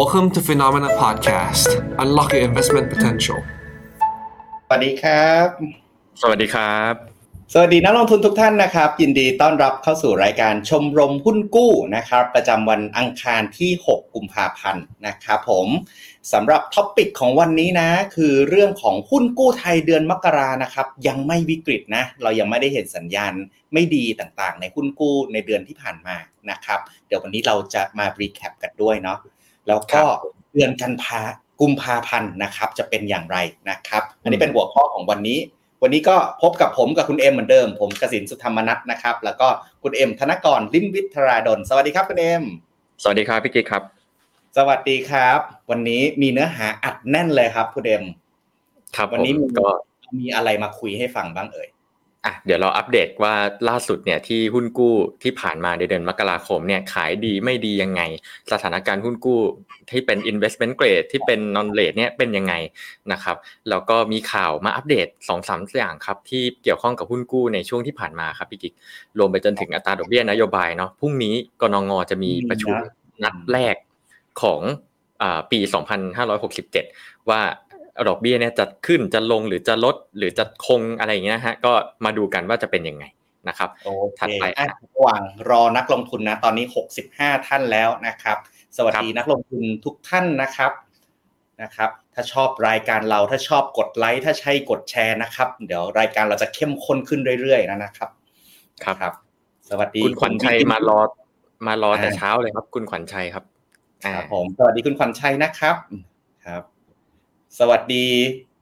Welcome to Phenomena Podcast. Unlock your investment potential. สวัสดีครับ สวัสดีครับ สวัสดีนักลงทุนทุกท่านนะครับ ยินดีต้อนรับเข้าสู่รายการชมรมหุ้นกู้นะครับ ประจำวันอังคารที่ 6 กุมภาพันธ์นะครับผมสำหรับท็อปิกของวันนี้นะ คือเรื่องของหุ้นกู้ไทยเดือนมกรานะครับ ยังไม่วิกฤตนะ เรายังไม่ได้เห็นสัญญาณไม่ดีต่างๆ ในหุ้นกู้ในเดือนที่ผ่านมานะครับ เดี๋ยววันนี้เราจะมา recap กันด้วยเนาะ แล้วก็เดือนกุมภากุมภาพันธ์นะครับ จะเป็นอย่างไรนะครับ อันนี้เป็นหัวข้อของวันนี้ วันนี้ก็พบกับผมกับคุณเอ็มเหมือนเดิม ผมกสินสุธรรมนัทนะครับ แล้วก็คุณเอ็มธนกรลิมวิทราดลสวัสดีครับคุณเอ็มสวัสดีครับพี่กิ๊กครับ สวัสดีครับ วันนี้มีเนื้อหาอัดแน่นเลยครับคุณเอ็มครับวันนี้ผมมีก็มีอะไรมาคุยให้ฟังบ้างเอ่ย อะเดี๋ยวเราอัปเดตว่าล่าสุดเนี่ยที่หุ้นกู้ที่ผ่านมาในเดือนมกราคมเนี่ยขายดีไม่ดียังไง สถานการณ์หุ้นกู้ที่เป็น investment grade ที่เป็น non rate เนี่ยเป็นยังไงนะครับแล้วก็มีข่าวมาอัปเดต2อสามอย่างครับที่เกี่ยวข้องกับหุ้นกู้ในช่วงที่ผ่านมาครับพี่กิ๊กรวมไปจนถึงอัตราดอกเบี้ยนโยบายเนาะพรุ่งนี้กนงจะมีประชุมนัดแรกของอ่าปี 2567 ว่า ดอกเบี้ยเนี่ยจะขึ้นจะลงหรือจะลดหรือจะคงอะไรอย่างเงี้ยนะฮะก็มาดูกันว่าจะเป็นยังไงนะครับโอเคถัดไปอะระหว่างรอนักลงทุนนะตอนนี้ 65 ท่านแล้วนะครับ สวัสดีนักลงทุนทุกท่านนะครับนะครับ ถ้าชอบรายการเราถ้าชอบกดไลค์ถ้าใช่กดแชร์นะครับ เดี๋ยวรายการเราจะเข้มข้นขึ้นเรื่อยๆนะนะครับครับ ครับ สวัสดีคุณขวัญชัยวิทิมารอมารอแต่เช้าเลยครับ คุณขวัญชัยครับอ่าครับผมสวัสดีคุณขวัญชัยนะครับครับ สวัสดี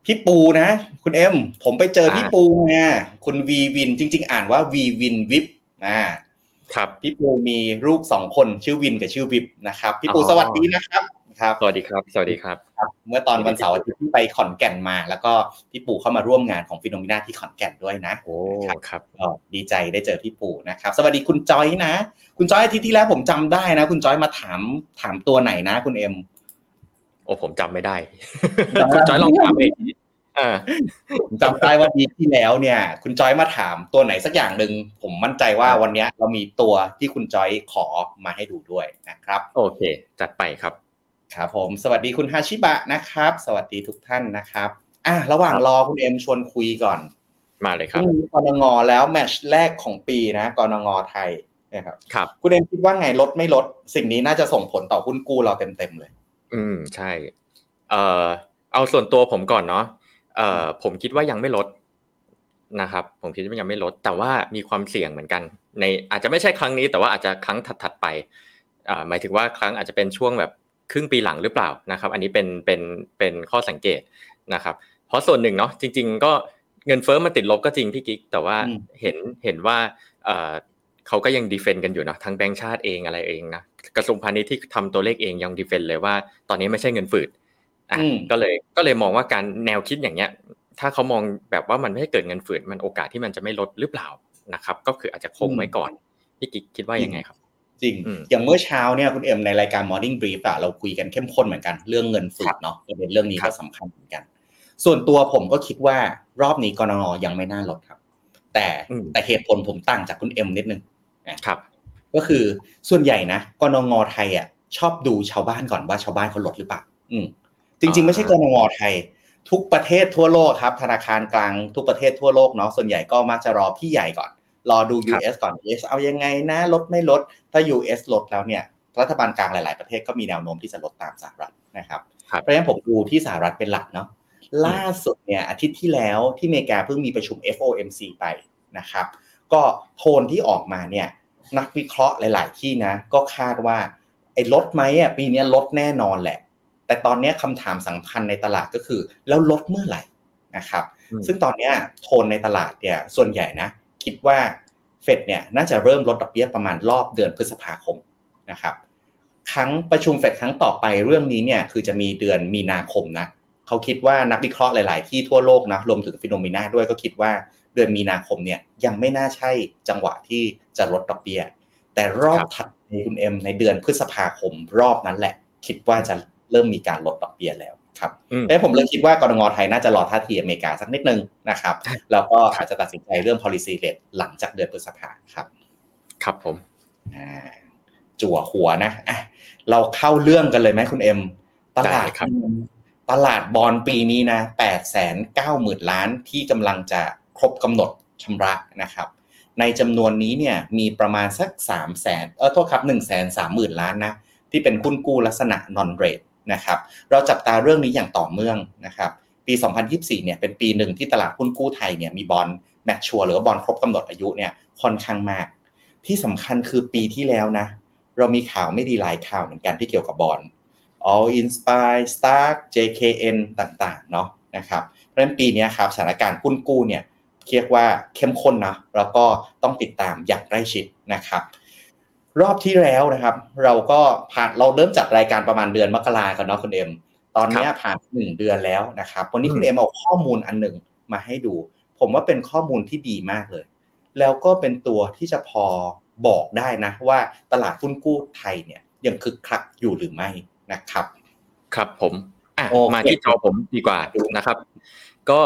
พี่ปูนะ คุณเอ็ม ผมไปเจอพี่ปูมาคุณวีวินจริง ๆ อ่านว่าวีวินวิบอ่าครับพี่ปูมีลูกสองคนชื่อวินกับชื่อวิบนะครับ พี่ปูอ๋อสวัสดีนะครับครับสวัสดีครับ สวัสดีครับครับ เมื่อตอนวันเสาร์อาทิตย์ที่ไปขอนแก่นมา แล้วก็พี่ปูเข้ามาร่วมงานของฟิโนมินาที่ขอนแก่นด้วยนะโอ้ครับก็ดีใจได้เจอพี่ปูนะครับ สวัสดีคุณจอยนะ คุณจอยอาทิตย์ที่แล้วผมจำได้นะ คุณจอยมาถามถามตัวไหนนะ คุณเอ็ม โอ้ผมจำไม่ได้จำไม่ได้คุณจอยลองถามเองอ่าผมจำได้ว่าดีที่แล้วเนี่ย คุณจอยมาถามตัวไหนสักอย่างหนึ่งผมมั่นใจว่าวันเนี้ยเรามีตัวที่คุณจอยขอมาให้ดูด้วยนะครับ โอเค จัดไปครับครับผมสวัสดีคุณฮาชิบะนะครับ สวัสดีทุกท่านนะครับ อะระหว่างรอคุณเอ็มชวนคุยก่อน มาเลยคพรับรุ่งนี้กรงงแล้วแมตช์แรกของปีนะกรงงไทยนะครับครับ คุณเอ็มคิดว่าไงลดไม่ลด สิ่งนี้น่าจะส่งผลต่อหุ้นกู้เราเต็มๆเลย อืมใช่ เอ่อ เอาส่วนตัวผมก่อนเนาะ เอ่อ ผมคิดว่ายังไม่ลดนะครับ ผมคิดว่ายังไม่ลด แต่ว่ามีความเสี่ยงเหมือนกัน ในอาจจะไม่ใช่ครั้งนี้ แต่ว่าอาจจะครั้งถัดๆไป อ่า หมายถึงว่าครั้งอาจจะเป็นช่วงแบบครึ่งปีหลังหรือเปล่านะครับ อันนี้เป็นเป็นเป็นข้อสังเกตนะครับ เพราะส่วนหนึ่งเนาะจริง ๆ ก็เงินเฟ้อมันติดลบก็จริงพี่กิ๊กแต่ว่าอืมเห็นเห็นว่าเอ่อเขาก็ยังดีเฟนต์กันอยู่เนาะทั้งแบงก์ชาติเองอะไรเองนะ กระทรวงพาณิชย์ที่ทำตัวเลขเองยังดีเฟนต์เลยว่า ตอนนี้ไม่ใช่เงินฝืดอะอืมก็เลยก็เลยมองว่าการแนวคิดอย่างเงี้ย ถ้าเขามองแบบว่ามันไม่ให้เกิดเงินฝืดมันโอกาสที่มันจะไม่ลดหรือเปล่านะครับ ก็คืออาจจะคงไว้ก่อนพี่กิ๊กคิดว่ายังไงครับ จริงอืมอย่างเมื่อเช้าเนี่ยคุณเอ็มในรายการ Morning Brief อะเราคุยกันเข้มข้นเหมือนกันเรื่องเงินฝืดเนาะประเด็นเรื่องนี้ครัก็บสำคัญเหมือนกัน ส่วนตัวผมก็คิดว่ารอบนี้กรงงยังไม่น่าลดครับ แต่แต่เหตุผลผมต่างจากคุณเอ็มนิดนึงครับ ก็คือส่วนใหญ่นะกนงไทยอะชอบดูชาวบ้านก่อนว่าชาวบ้านเขาลดหรือเปล่าอืมจริง ๆ ไม่ใช่กนงไทย ทุกประเทศทั่วโลกครับ ธนาคารกลางทุกประเทศทั่วโลกเนาะส่วนใหญ่ก็มักจะรอพี่ใหญ่ก่อน รอดูครับ US ก่อน US เอายังไงนะลดไม่ลด ถ้า US ลดแล้วเนี่ยรัฐบาลกลางหลาย ๆประเทศก็มีแนวโน้มที่จะลดตามสหรัฐนะครับครับเพราะฉะนั้นผมดูที่สหรัฐเป็นหลักเนาะล่าสุดเนี่ยอาทิตย์ที่แล้วที่อเมริกาเพิ่งมีประชุม FOMC ไปนะครับ ก็โทนที่ออกมาเนี่ย นักวิเคราะห์หลาย ๆ ที่นะ ก็คาดว่าไอ้ลดไหมอะปีนี้ลดแน่นอนแหละ แต่ตอนนี้คำถามสำคัญในตลาดก็คือ แล้วลดเมื่อไหร่นะครับอืมซึ่งตอนเนี้ยโทนในตลาดเนี่ยส่วนใหญ่นะ คิดว่าเฟดเนี่ยน่าจะเริ่มลดดอกเบี้ยประมาณรอบเดือนพฤษภาคมนะครับครั้งประชุมเฟดครั้งต่อไปเรื่องนี้เนี่ยคือจะมีเดือนมีนาคมนะเขาคิดว่านักวิเคราะห์หลาย ๆ ที่ทั่วโลกนะรวมถึง Finnomena ด้วยก็คิดว่า เดือนมีนาคมเนี่ยยังไม่น่าใช่จังหวะที่จะลดดอกเบี้ย แต่รอบครับถัดไปคุณเอ็มในเดือนพฤษภาคมรอบนั้นแหละ คิดว่าจะเริ่มมีการลดดอกเบี้ยแล้วครับอืมแต่ผมเลยคิดว่ากนง.ไทยน่าจะรอท่าทีอเมริกาสักนิดนึงนะครับ แล้วก็อาจจะตัดสินใจเรื่อง policy rate หลังจากเดือนพฤษภาครับ ครับผมอ่าจั่วหัวนะอะเราเข้าเรื่องกันเลยไหมคุณเอ็มตลาดได้ครับตลาดบอลปีนี้นะแปดแสนเก้าหมื่นล้านที่กำลังจะ ครบกำหนดชำระนะครับ ในจำนวนนี้เนี่ยมีประมาณสักสามแสนเออโทษครับหนึ่งแสนสามหมื่นล้านนะที่เป็นหุ้นกู้ลักษณะ non rate นะครับเราจับตาเรื่องนี้อย่างต่อเนื่องนะครับปี 2024 เนี่ยเป็นปีหนึ่งที่ตลาดหุ้นกู้ไทยเนี่ยมีบอลแมทชัวหรือว่าบอลครบกำหนดอายุเนี่ยค่อนข้างมาก ที่สำคัญคือปีที่แล้วนะ เรามีข่าวไม่ดีหลายข่าวเหมือนกันที่เกี่ยวกับบอล All Inspire Stark JKN ต่างๆเนาะนะครับเพราะฉะนั้นปีนี้ครับสถานการณ์หุ้นกู้เนี่ย เรียกว่าเข้มข้นนะแล้วก็ต้องติดตามอย่างใกล้ชิดนะครับรอบที่แล้วนะครับ เราก็ผ่านเราเริ่มจัดรายการประมาณเดือนมกรากันเนาะคุณเอ็มตอนนี้ผ่านหนึ่งเดือนแล้วนะครับวันนี้คุณเอ็มเอาข้อมูลอันหนึ่งมาให้ดู ผมว่าเป็นข้อมูลที่ดีมากเลย แล้วก็เป็นตัวที่จะพอบอกได้นะว่าตลาดหุ้นกู้ไทยเนี่ยยังคึกคักอยู่หรือไม่นะครับ ครับผมอะโอเคมาที่จอผมดีกว่านะครับ ก็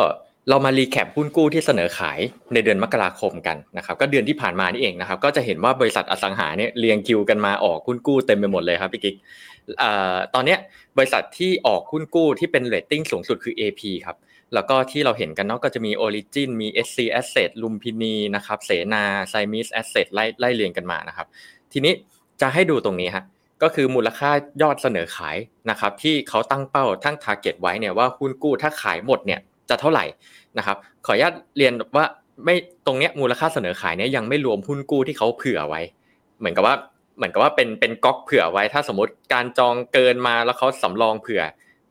เรามา recap หุ้นกู้ที่เสนอขายในเดือนมกราคมกันนะครับก็เดือนที่ผ่านมานี่เองนะครับก็จะเห็นว่าบริษัทอสังหาเนี่ยเรียงคิวกันมาออกหุ้นกู้เต็มไปหมดเลยครับพี่กิ๊กตอนนี้บริษัทที่ออกหุ้นกู้ที่เป็นเรตติ้งสูงสุดคือ AP ครับแล้วก็ที่เราเห็นกันเนาะก็จะมี Origin มี SC Asset ลุมพินีนะครับเสนาไซมิส Asset ไล่ไล่เรียงกันมานะครับทีนี้จะให้ดูตรงนี้ฮะก็คือมูลค่ายอดเสนอขายนะครับที่เขาตั้งเป้าทั้ง target ไว้เนี่ยว่าหุ้นกู้ถ้าขายหมดเนี่ย จะเท่าไหร่นะครับขออนุญาตเรียนว่าไม่ตรงเนี้ยมูลค่าเสนอขายเนี่ยยังไม่รวมหุ้นกู้ที่เขาเผื่อไว้ เหมือนกับว่าเหมือนกับว่าเป็นเป็นก๊อกเผื่อไว้ ถ้าสมมติการจองเกินมาแล้วเขาสำรองเผื่อ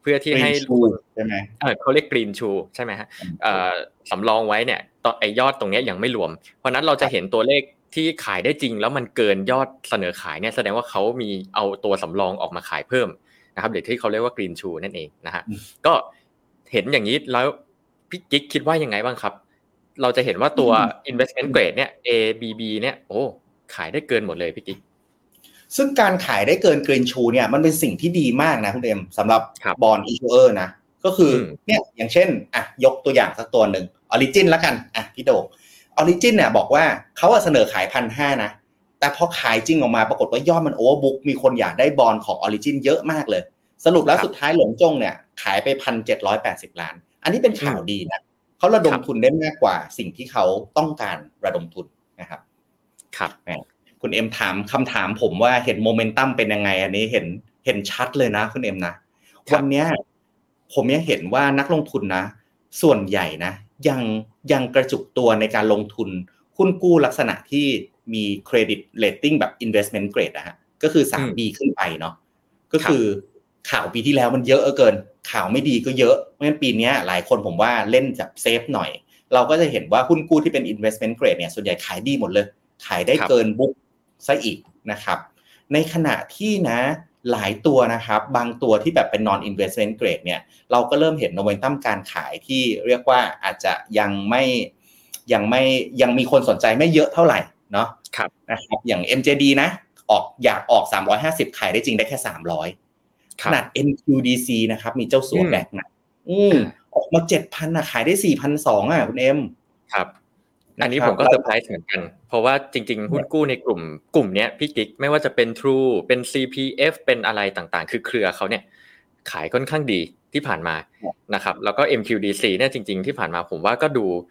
เพื่อที่ให้ Green Shoe ใช่ไหมเออเขาเรียกกรีนชูใช่ไหมฮะเอ่อสำรองไว้เนี่ยตอนไอยอดตรงเนี้ยยังไม่รวม เพราะฉะนั้นเราจะเห็นตัวเลขที่ขายได้จริง แล้วมันเกินยอดเสนอขายเนี่ยแสดงว่าเขามีเอาตัวสำรองออกมาขายเพิ่มนะครับหรือที่เขาเรียกว่า greenshoe นั่นเองนะฮะอืมก็เห็นอย่างนี้แล้ว พี่กิ๊กคิดว่ายังไงบ้างครับ เราจะเห็นว่าตัว investment grade เนี่ย A B B เนี่ยโอ้ขายได้เกินหมดเลยพี่กิ๊กซึ่งการขายได้เกิน greenshoe เนี่ยมันเป็นสิ่งที่ดีมากนะคุณเอ็มสำหรับครับ bond issuer นะก็คืออมเนี่ยอย่างเช่นอะยกตัวอย่างสักตัวหนึ่ง Origin แล้วกันอะพี่โดง Origin เนี่ยบอกว่าเขาอะเสนอขายพันห้านะ แต่พอขายจริงออกมาปรากฏว่ายอดมัน overbook มีคนอยากได้ bond ของ Origin เยอะมากเลย สรุปแล้วสุดท้ายหลงจงเนี่ยขายไปพันเจ็ดร้อยแปดสิบล้าน อันนี้เป็นข่าวดีนะเขาระดมทุนได้มากกว่าสิ่งที่เขาต้องการระดมทุนนะครับ ครับคุณเอ็มถามคำถามผมว่าเห็นโมเมนตัมเป็นยังไง อันนี้เห็นเห็นชัดเลยนะคุณเอ็มนะครับวันเนี้ยผมยังเห็นว่านักลงทุนนะ ส่วนใหญ่นะ ยังยังกระจุกตัวในการลงทุนหุ้นกู้ลักษณะที่มีเครดิตเ a ตติ้งแบบ investment grade นะฮะก็คือ 3B ขึ้นไปเนาะก็คือ ข่าวปีที่แล้วมันเยอะเกิน ข่าวไม่ดีก็เยอะเพราะฉะนั้นปีเนี้ยหลายคนผมว่าเล่นแบบ safe หน่อย เราก็จะเห็นว่าหุ้นกู้ที่เป็น investment grade เนี่ยส่วนใหญ่ขายดีหมดเลย ขายได้ครับเกิน book ซซะอีกนะครับ ในขณะที่นะหลายตัวนะครับ บางตัวที่แบบเป็น non investment grade เนี่ยเราก็เริ่มเห็นโมเมนตัมการขายที่เรียกว่าอาจจะยังไม่ยังไม่ยังมีคนสนใจไม่เยอะเท่าไหร่เนาะครับนะครับอย่าง MJD นะออกอยากออก 350 ขายได้จริงได้แค่ 300 ครับ ขนาด MQDC นะครับ มีเจ้าสัวอืมแบกนะอืมออกมา7,000นะขายได้4,200อะคุณเอ็มครับอันนี้นะครับผมก็เซอร์ไพรส์เหมือนกัน เพราะว่าจริงๆ หุ้นกู้ในกลุ่มกลุ่มเนี้ยพี่กิ๊กไม่ว่าจะเป็น True เป็น CPF เป็นอะไรต่างๆ คือเครือเขาเนี่ย ขายค่อนข้างดีที่ผ่านมานะครับ แล้วก็ MQDC เนี่ยจริง ๆ ที่ผ่านมาผมว่าก็ดูอ่า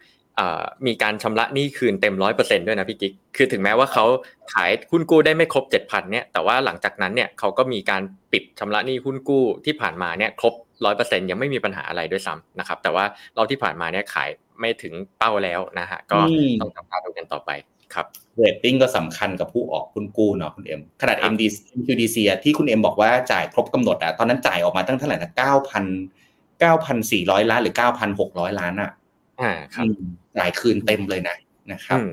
มีการชำระหนี้คืนเต็มร้อยเปอร์เซ็นด้วยนะพี่กิ๊ก คือถึงแม้ว่าเขาขายหุ้นกู้ได้ไม่ครบเจ็ดพันเนี่ย แต่ว่าหลังจากนั้นเนี่ยเขาก็มีการปิดชำระหนี้หุ้นกู้ที่ผ่านมาเนี่ยครบร้อยเปอร์เซ็นยังไม่มีปัญหาอะไรด้วยซ้ำนะครับ แต่ว่าเราที่ผ่านมาเนี่ยขายไม่ถึงเป้าแล้วนะฮะ ก็อืมต้องจับตาดูกันต่อไปครับเรตติ้งก็สำคัญกับผู้ออกหุ้นกู้เนาะคุณเอ็มขนาดครับ MD MQDC อะที่คุณเอ็มบอกว่าจ่ายครบกำหนดอะตอนนั้นจ่ายออกมาตั้งเท่าไหร่นะ9,000 9,400ล้านหรือ9,600ล้านอะ อ่าครับอืมจ่ายคืนเต็มเลยนะนะครับอืม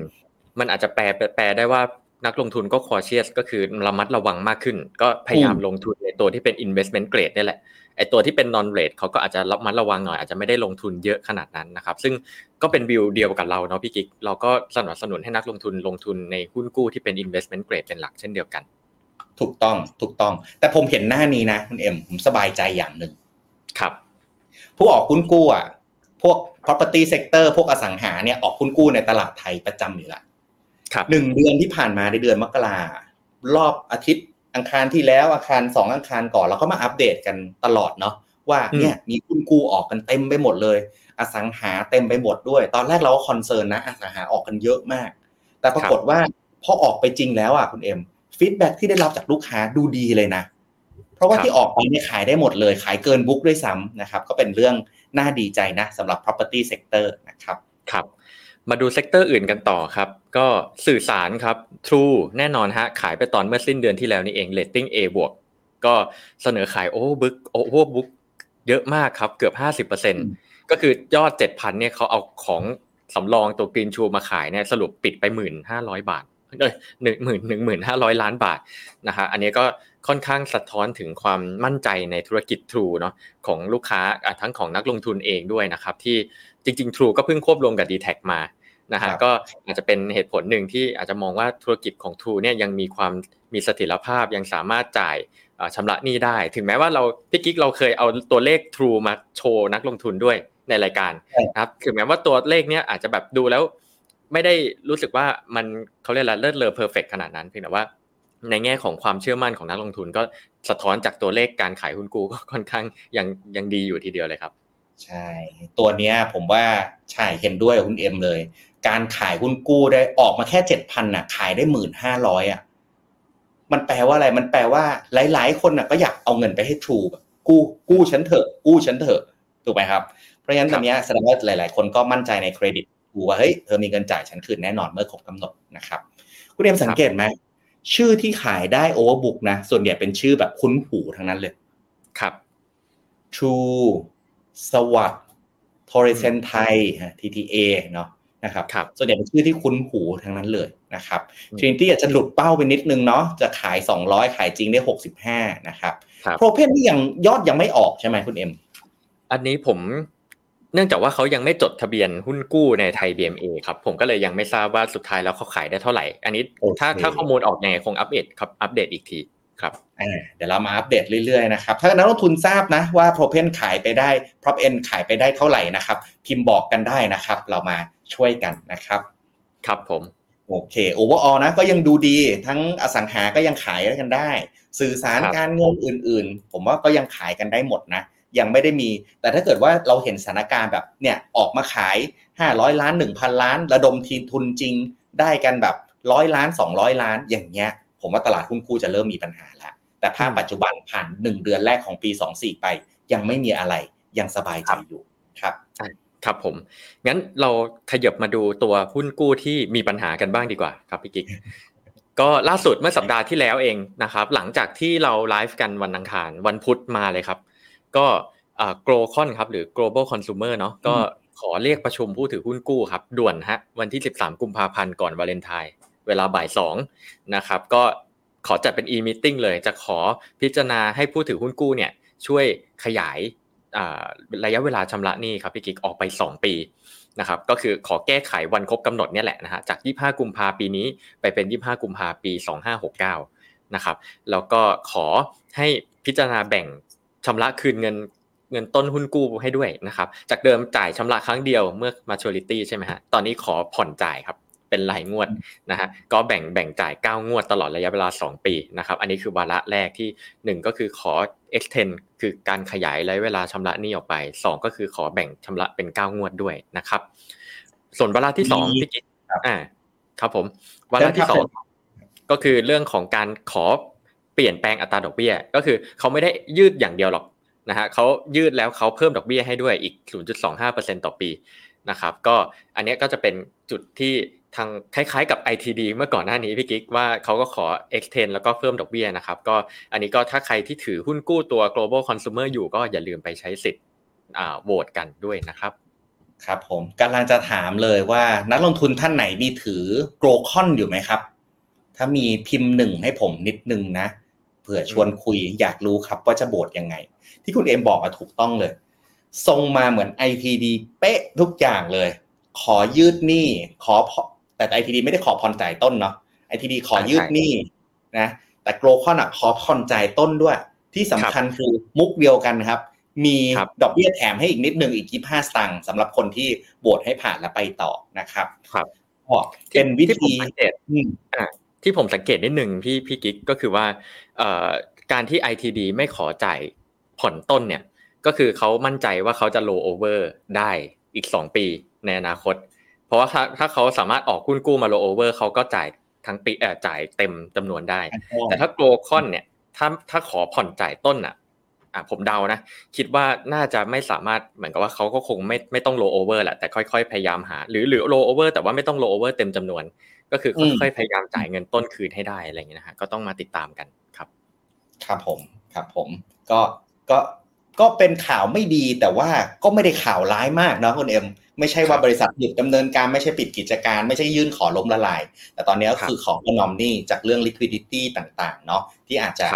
มันอาจจะแปลแปลได้ว่านักลงทุนก็ cautious ก็คือระมัดระวังมากขึ้น ก็พยายามอืมลงทุนในตัวที่เป็น investment grade นี่แหละไอตัวที่เป็น non rate เขาก็อาจจะระมัดระวังหน่อยอาจจะไม่ได้ลงทุนเยอะขนาดนั้นนะครับ ซึ่งก็เป็นวิวเดียวกับเราเนาะพี่กิ๊กเราก็สนับสนุนให้นักลงทุนลงทุนในหุ้นกู้ที่เป็น investment grade เป็นหลักเช่นเดียวกัน ถูกต้องถูกต้อง แต่ผมเห็นหน้านี้นะคุณเอ็มผมสบายใจอย่างหนึ่งครับ ผู้ออกหุ้นกู้อะพวก property sector พวกอสังหาเนี่ยออกหุ้นกู้ในตลาดไทยประจำอยู่ละครับหนึ่งเดือนที่ผ่านมาในเดือนมกรารอบอาทิตย์อังคารที่แล้วอังคารสองอังคารก่อนเราก็มาอัปเดตกันตลอดเนาะว่าเนี่ยมีคุณกู้ออกกันเต็มไปหมดเลย อสังหาเต็มไปหมดด้วย ตอนแรกเราก็ concern นะอสังหาออกกันเยอะมาก แต่ปรากฏว่าพอออกไปจริงแล้วอะคุณเอ็ม feedback ที่ได้รับจากลูกค้าดูดีเลยนะ เพราะว่าที่ออกไปเนี่ยขายได้หมดเลย ขายเกิน book ด้วยซ้ำนะครับ ก็เป็นเรื่อง น่าดีใจนะสำหรับ property sector นะครับครับมาดู sector อื่นกันต่อครับ ก็สื่อสารครับ True แน่นอนฮะ ขายไปตอนเมื่อสิ้นเดือนที่แล้วนี่เองเรตติ้ง A บวกก็เสนอขายโอ้บุ๊กโอ้โหบุ๊กเยอะมากครับ เกือบห้าสิบเปอร์เซ็นก็คือยอดเจ็ดพันเนี่ยเขาเอาของสำรองตัวกรีนชูมาขายเนี่ยสรุปปิดไปหมื่นห้าร้อยบาทเอ้ยหนึ่งหมื่นหนึ่งหมื่นห้าร้อยล้านบาทนะฮะอันนี้ก็ ค่อนข้างสะท้อนถึงความมั่นใจในธุรกิจ True เนาะของลูกค้าทั้งของนักลงทุนเองด้วยนะครับที่จริง ๆ True ก็เพิ่งควบรวมกับ d t แทมานะฮะก็อาจจะเป็นเหตุผลหนึ่งที่อาจจะมองว่าธุรกิจของ True เนี่ยยังมีความมีเสถียรภาพยังสามารถจ่ายชำระหนี้ได้ ถึงแม้ว่าเราพี่กิ๊กเราเคยเอาตัวเลข True มาโชว์นักลงทุนด้วยในรายการนะครับถึงแม้ว่าตัวเลขเนี้ยอาจจะแบบดูแล้ว ไม่ได้รู้สึกว่ามันเขาเรียกอะไรเลิศเลอเพอร์เฟกขนาดนั้นเพียงแต่ว่า ในแง่ของความเชื่อมั่นของนักลงทุนก็สะท้อนจากตัวเลขการขายหุ้นกู้ก็ค่อนข้างยังยังดีอยู่ทีเดียวเลยครับ ใช่ ตัวเนี้ยผมว่าใช่เห็นด้วยคุณเอ็มเลย การขายหุ้นกู้ได้ออกมาแค่เจ็ดพันน่ะ ขายได้หมื่นห้าร้อยอะมันแปลว่าอะไรมันแปลว่าหลาย ๆ คนน่ะก็อยากเอาเงินไปให้ True แบบกู้กู้ฉันเถอะกู้ฉันเถอะถูกไหมครับเพราะฉะนั้นตอนนี้แสดงว่าหลาย ๆ คนก็มั่นใจในเครดิต True ว่าเฮ้ยเธอมีเงินจ่ายฉันคืนแน่นอนเมื่อครบกำหนดนะครับคุณเอ็มสังเกตไหม ชื่อที่ขายได้ overbook นะส่วนใหญ่เป็นชื่อแบบคุ้นหูทั้งนั้นเลยครับ True สวัสด์โทรีเซนไทย TTA เนาะนะครับรบส่วนใหญ่เป็นชื่อที่คุ้นหูทั้งนั้นเลยนะครับทรินิตี้อาจจะหลุดเป้าไปนิดนึงเนาะจะขาย 200 ขายจริงได้ 65 นะครับ PROEN ที่ยังยอดยังไม่ออกใช่ไหมคุณเอ็ม อันนี้ผม เนื่องจากว่าเขายังไม่จดทะเบียนหุ้นกู้ในไทย BMA ครับ ผมก็เลยยังไม่ทราบว่าสุดท้ายแล้วเขาขายได้เท่าไหร่ อันนี้ถ้าถ้าข้อมูลออกยังไงคงอัปเดตครับอัปเดตอีกทีครับเดี๋ยวเรามาอัปเดตเรื่อยๆนะครับ ถ้านักลงทุนทราบนะว่า P R O E N ขายไปได้ PROEN ขายไปได้เท่าไหร่นะครับ พิมพ์บอกกันได้นะครับ เรามาช่วยกันนะครับ ครับผม โอเค overall นะ ก็ยังดูดี ทั้งอสังหาก็ยังขายกันได้ สื่อสารการเงินอื่น ๆ ผมว่าก็ยังขายกันได้หมดนะ ยังไม่ได้มี แต่ถ้าเกิดว่าเราเห็นสถานการณ์แบบเนี่ยออกมาขาย 500 ล้าน 1,000 ล้าน ระดมทีทุนจริงได้กันแบบร้อยล้าน 200 ล้านอย่างเงี้ย ผมว่าตลาดหุ้นกู้จะเริ่มมีปัญหาแล้วแต่ภาพปัจจุบันผ่าน 1 เดือนแรกของปี 24 ไป ยังไม่มีอะไรยังสบายใจอยู่ครับครับผม งั้นเราขยับมาดูตัวหุ้นกู้ที่มีปัญหากันบ้างดีกว่าครับพี่กิ๊กก็ล่าสุดเมื่อสัปดาห์ที่แล้วเองนะครับ หลังจากที่เราไลฟ์กันวันอังคารวันพุธมาเลยครับ ก็โกลคอนครับหรือ global consumer เนาะก็ขอเรียกประชุมผู้ถือหุ้นกู้ครับด่วนฮะวันที่ 13 กุมภาพันธ์ก่อนวาเลนไทน์เวลาบ่าย2นะครับก็ขอจัดเป็น e-meeting เลย จะขอพิจารณาให้ผู้ถือหุ้นกู้เนี่ยช่วยขยายระยะเวลาชำระหนี้ครับพี่กิ๊กออกไป 2 ปีนะครับก็คือขอแก้ไขวันครบกำหนดเนี่ยแหละนะฮะจาก 25 กุมภาปีนี้ไปเป็น 25 กุมภาปี 2569นะครับแล้วก็ขอให้พิจารณาแบ่ง ชำระคืนเงินเงินต้นหุ้นกู้ให้ด้วยนะครับ จากเดิมจ่ายชำระครั้งเดียวเมื่อ maturity ใช่ไหมฮะตอนนี้ขอผ่อนจ่ายครับเป็นรายงวดนะฮะก็แบ่งแบ่งจ่าย 9 งวดตลอดระยะเวลา 2 ปีนะครับอันนี้คือวาระแรกที่ 1 ก็คือขอ extend คือการขยายระยะเวลาชำระหนี้ออกไป 2 ก็คือขอแบ่งชำระเป็น 9 งวดด้วยนะครับ ส่วนวาระที่2พี่กิ๊กอ่าครับผมวาระที่2ก็คือเรื่องของการขอ เปลี่ยนแปลงอัตราดอกเบี้ย ก็คือเขาไม่ได้ยืดอย่างเดียวหรอกนะฮะเขายืดแล้วเขาเพิ่มดอกเบี้ยให้ด้วยอีก 0.25%ต่อปีนะครับก็อันนี้ก็จะเป็นจุดที่ทางคล้ายๆกับ ITD เมื่อก่อนหน้านี้พี่กิ๊กว่าเขาก็ขอ extend แล้วก็เพิ่มดอกเบี้ยนะครับก็อันนี้ก็ถ้าใครที่ถือหุ้นกู้ตัว global consumer อยู่ก็อย่าลืมไปใช้สิทธิ์โหวตกันด้วยนะครับครับผมกำลังจะถามเลยว่านักลงทุนท่านไหนมีถือโกลคอนอยู่ไหมครับ ถ้ามีพิมพ์หนึ่งให้ผมนิดนึงนะ เผื่อชวนคุยอยากรู้ครับว่าจะโบดยังไง ที่คุณเอ็มบอกมาถูกต้องเลย ทรงมาเหมือน ITD เป๊ะทุกอย่างเลย ขอยืดหนี้ขอแต่ ITD ไม่ได้ขอผ่อนจ่ายต้นเนาะ ITD ขอยืดหนี้นะแต่โกลคอนอะขอผ่อนจ่ายต้นด้วย ที่สำคัญคือมุกเดียวกันครับ มีดอกเบี้ยแถมให้อีกนิดนึงอีกยี่ห้าสตังค์สำหรับคนที่โหวตให้ผ่านและไปต่อนะครับครับเป็นวิธี ที่ที่ผมสังเกตนิดหนึ่งพี่พี่กิ๊กก็คือว่าการที่ ITD ไม่ขอจ่ายผ่อนต้นเนี่ย ก็คือเขามั่นใจว่าเขาจะโลโอเวอร์ได้อีก 2 ปีในอนาคต เพราะว่าถ้าถ้าเขาสามารถออกหุ้นกู้มาโลโอเวอร์เขาก็จ่ายทั้งปีเอ่อจ่ายเต็มจำนวนได้ แต่ถ้าโกลคอนเนี่ยถ้าถ้าขอผ่อนจ่ายต้นอะอะผมเดานะ คิดว่าน่าจะไม่สามารถเหมือนกับว่าเขาก็คงไม่ไม่ต้องโลโอเวอร์แหละแต่ค่อยๆ พยายามหา หรือหรือโลโอเวอร์แต่ว่าไม่ต้องโลโอเวอร์เต็มจำนวน ก็คือค่อยๆพยายามจ่ายเงินต้นคืนให้ได้อะไรอย่างเงี้ยนะฮะก็ต้องมาติดตามกันครับ ครับผมครับผม ก็ก็ก็เป็นข่าวไม่ดีแต่ว่าก็ไม่ได้ข่าวร้ายมากเนาะคุณเอ็มไม่ใช่ว่าบริษัทหยุดดำเนินการไม่ใช่ปิดกิจการ ไม่ใช่ยื่นขอล้มละลาย แต่ตอนนี้ก็คือของอนอมนี่จากเรื่อง liquidity ต่างๆ เนาะที่อาจจะ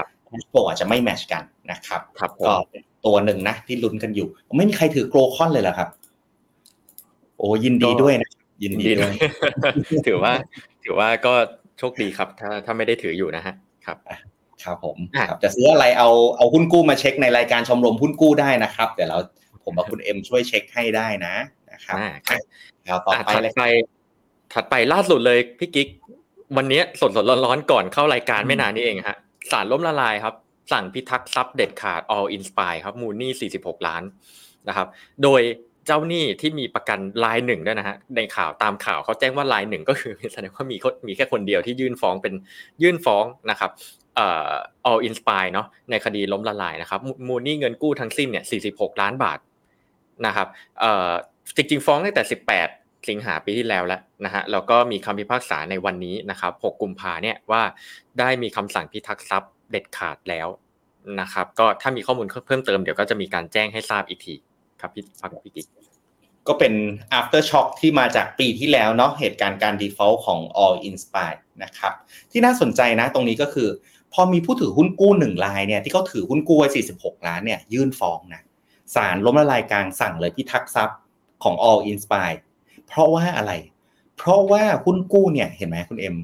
โปรอาจจะไม่แมชกันนะครับก็ตัวหนึ่งนะที่ลุ้นกันอยู่ ไม่มีใครถือโกลคอนเลยเหรอครับ โอ้ยินดีด้วยนะ ยินดีด้วยถือว่า ถือว่าก็โชคดีครับ ถ้าถ้าไม่ได้ถืออยู่นะฮะครับครับผมครับจะซื้ออะไรเอาเอาหุ้นกู้มาเช็คในรายการชมรมหุ้นกู้ได้นะครับเดี๋ยวเราผมกับคุณเอ็มช่วยเช็คให้ได้นะนะครับแล้วต่อไปเลยไปถัดไปล่าสุดเลยพี่กิ๊กวันนี้สดสดร้อนๆก่อนเข้ารายการไม่นานนี้เองฮะสารล้มละลายครับ สั่งพิทักษ์ทรัพย์เด็ดขาด all inspire ครับมูลนี่46 ล้านนะครับ โดย เจ้าหนี้ที่มีประกันรายหนึ่งด้วยนะฮะในข่าวตามข่าวเขาแจ้งว่ารายหนึ่งก็คือแสดงว่ามีมีแค่คนเดียวที่ยื่นฟ้องเป็นยื่นฟ้องนะครับเอ่อ all inspire เนาะในคดีล้มละลายนะครับมูลนี่เงินกู้ทั้งสิ้นเนี่ย46 ล้านบาทนะครับเอ่อจริงๆฟ้องตั้งแต่ 18 สิงหาปีที่แล้วแล้วนะฮะแล้วก็มีคำพิพากษาในวันนี้นะครับ 6 กุมภาเนี่ยว่าได้มีคำสั่งพิทักษ์ทรัพย์เด็ดขาดแล้วนะครับ ก็ถ้ามีข้อมูลเพิ่มเติมเดี๋ยวก็จะมีการแจ้งให้ทราบอีกทีครับพี่ฟังพี่กิ๊ก ก็เป็น after shock ที่มาจากปีที่แล้วเนาะเหตุการณ์การ default ของ all inspire นะครับที่น่าสนใจนะตรงนี้ก็คือ พอมีผู้ถือหุ้นกู้หนึ่งรายเนี่ยที่เขาถือหุ้นกู้ไว้ 46 ล้านเนี่ยยื่นฟ้องนะศาลล้มละลายกลางสั่งเลยพิทักษ์ทรัพย์ของ all inspire เพราะว่าอะไร เพราะว่าหุ้นกู้เนี่ยเห็นไหมคุณเอ็ม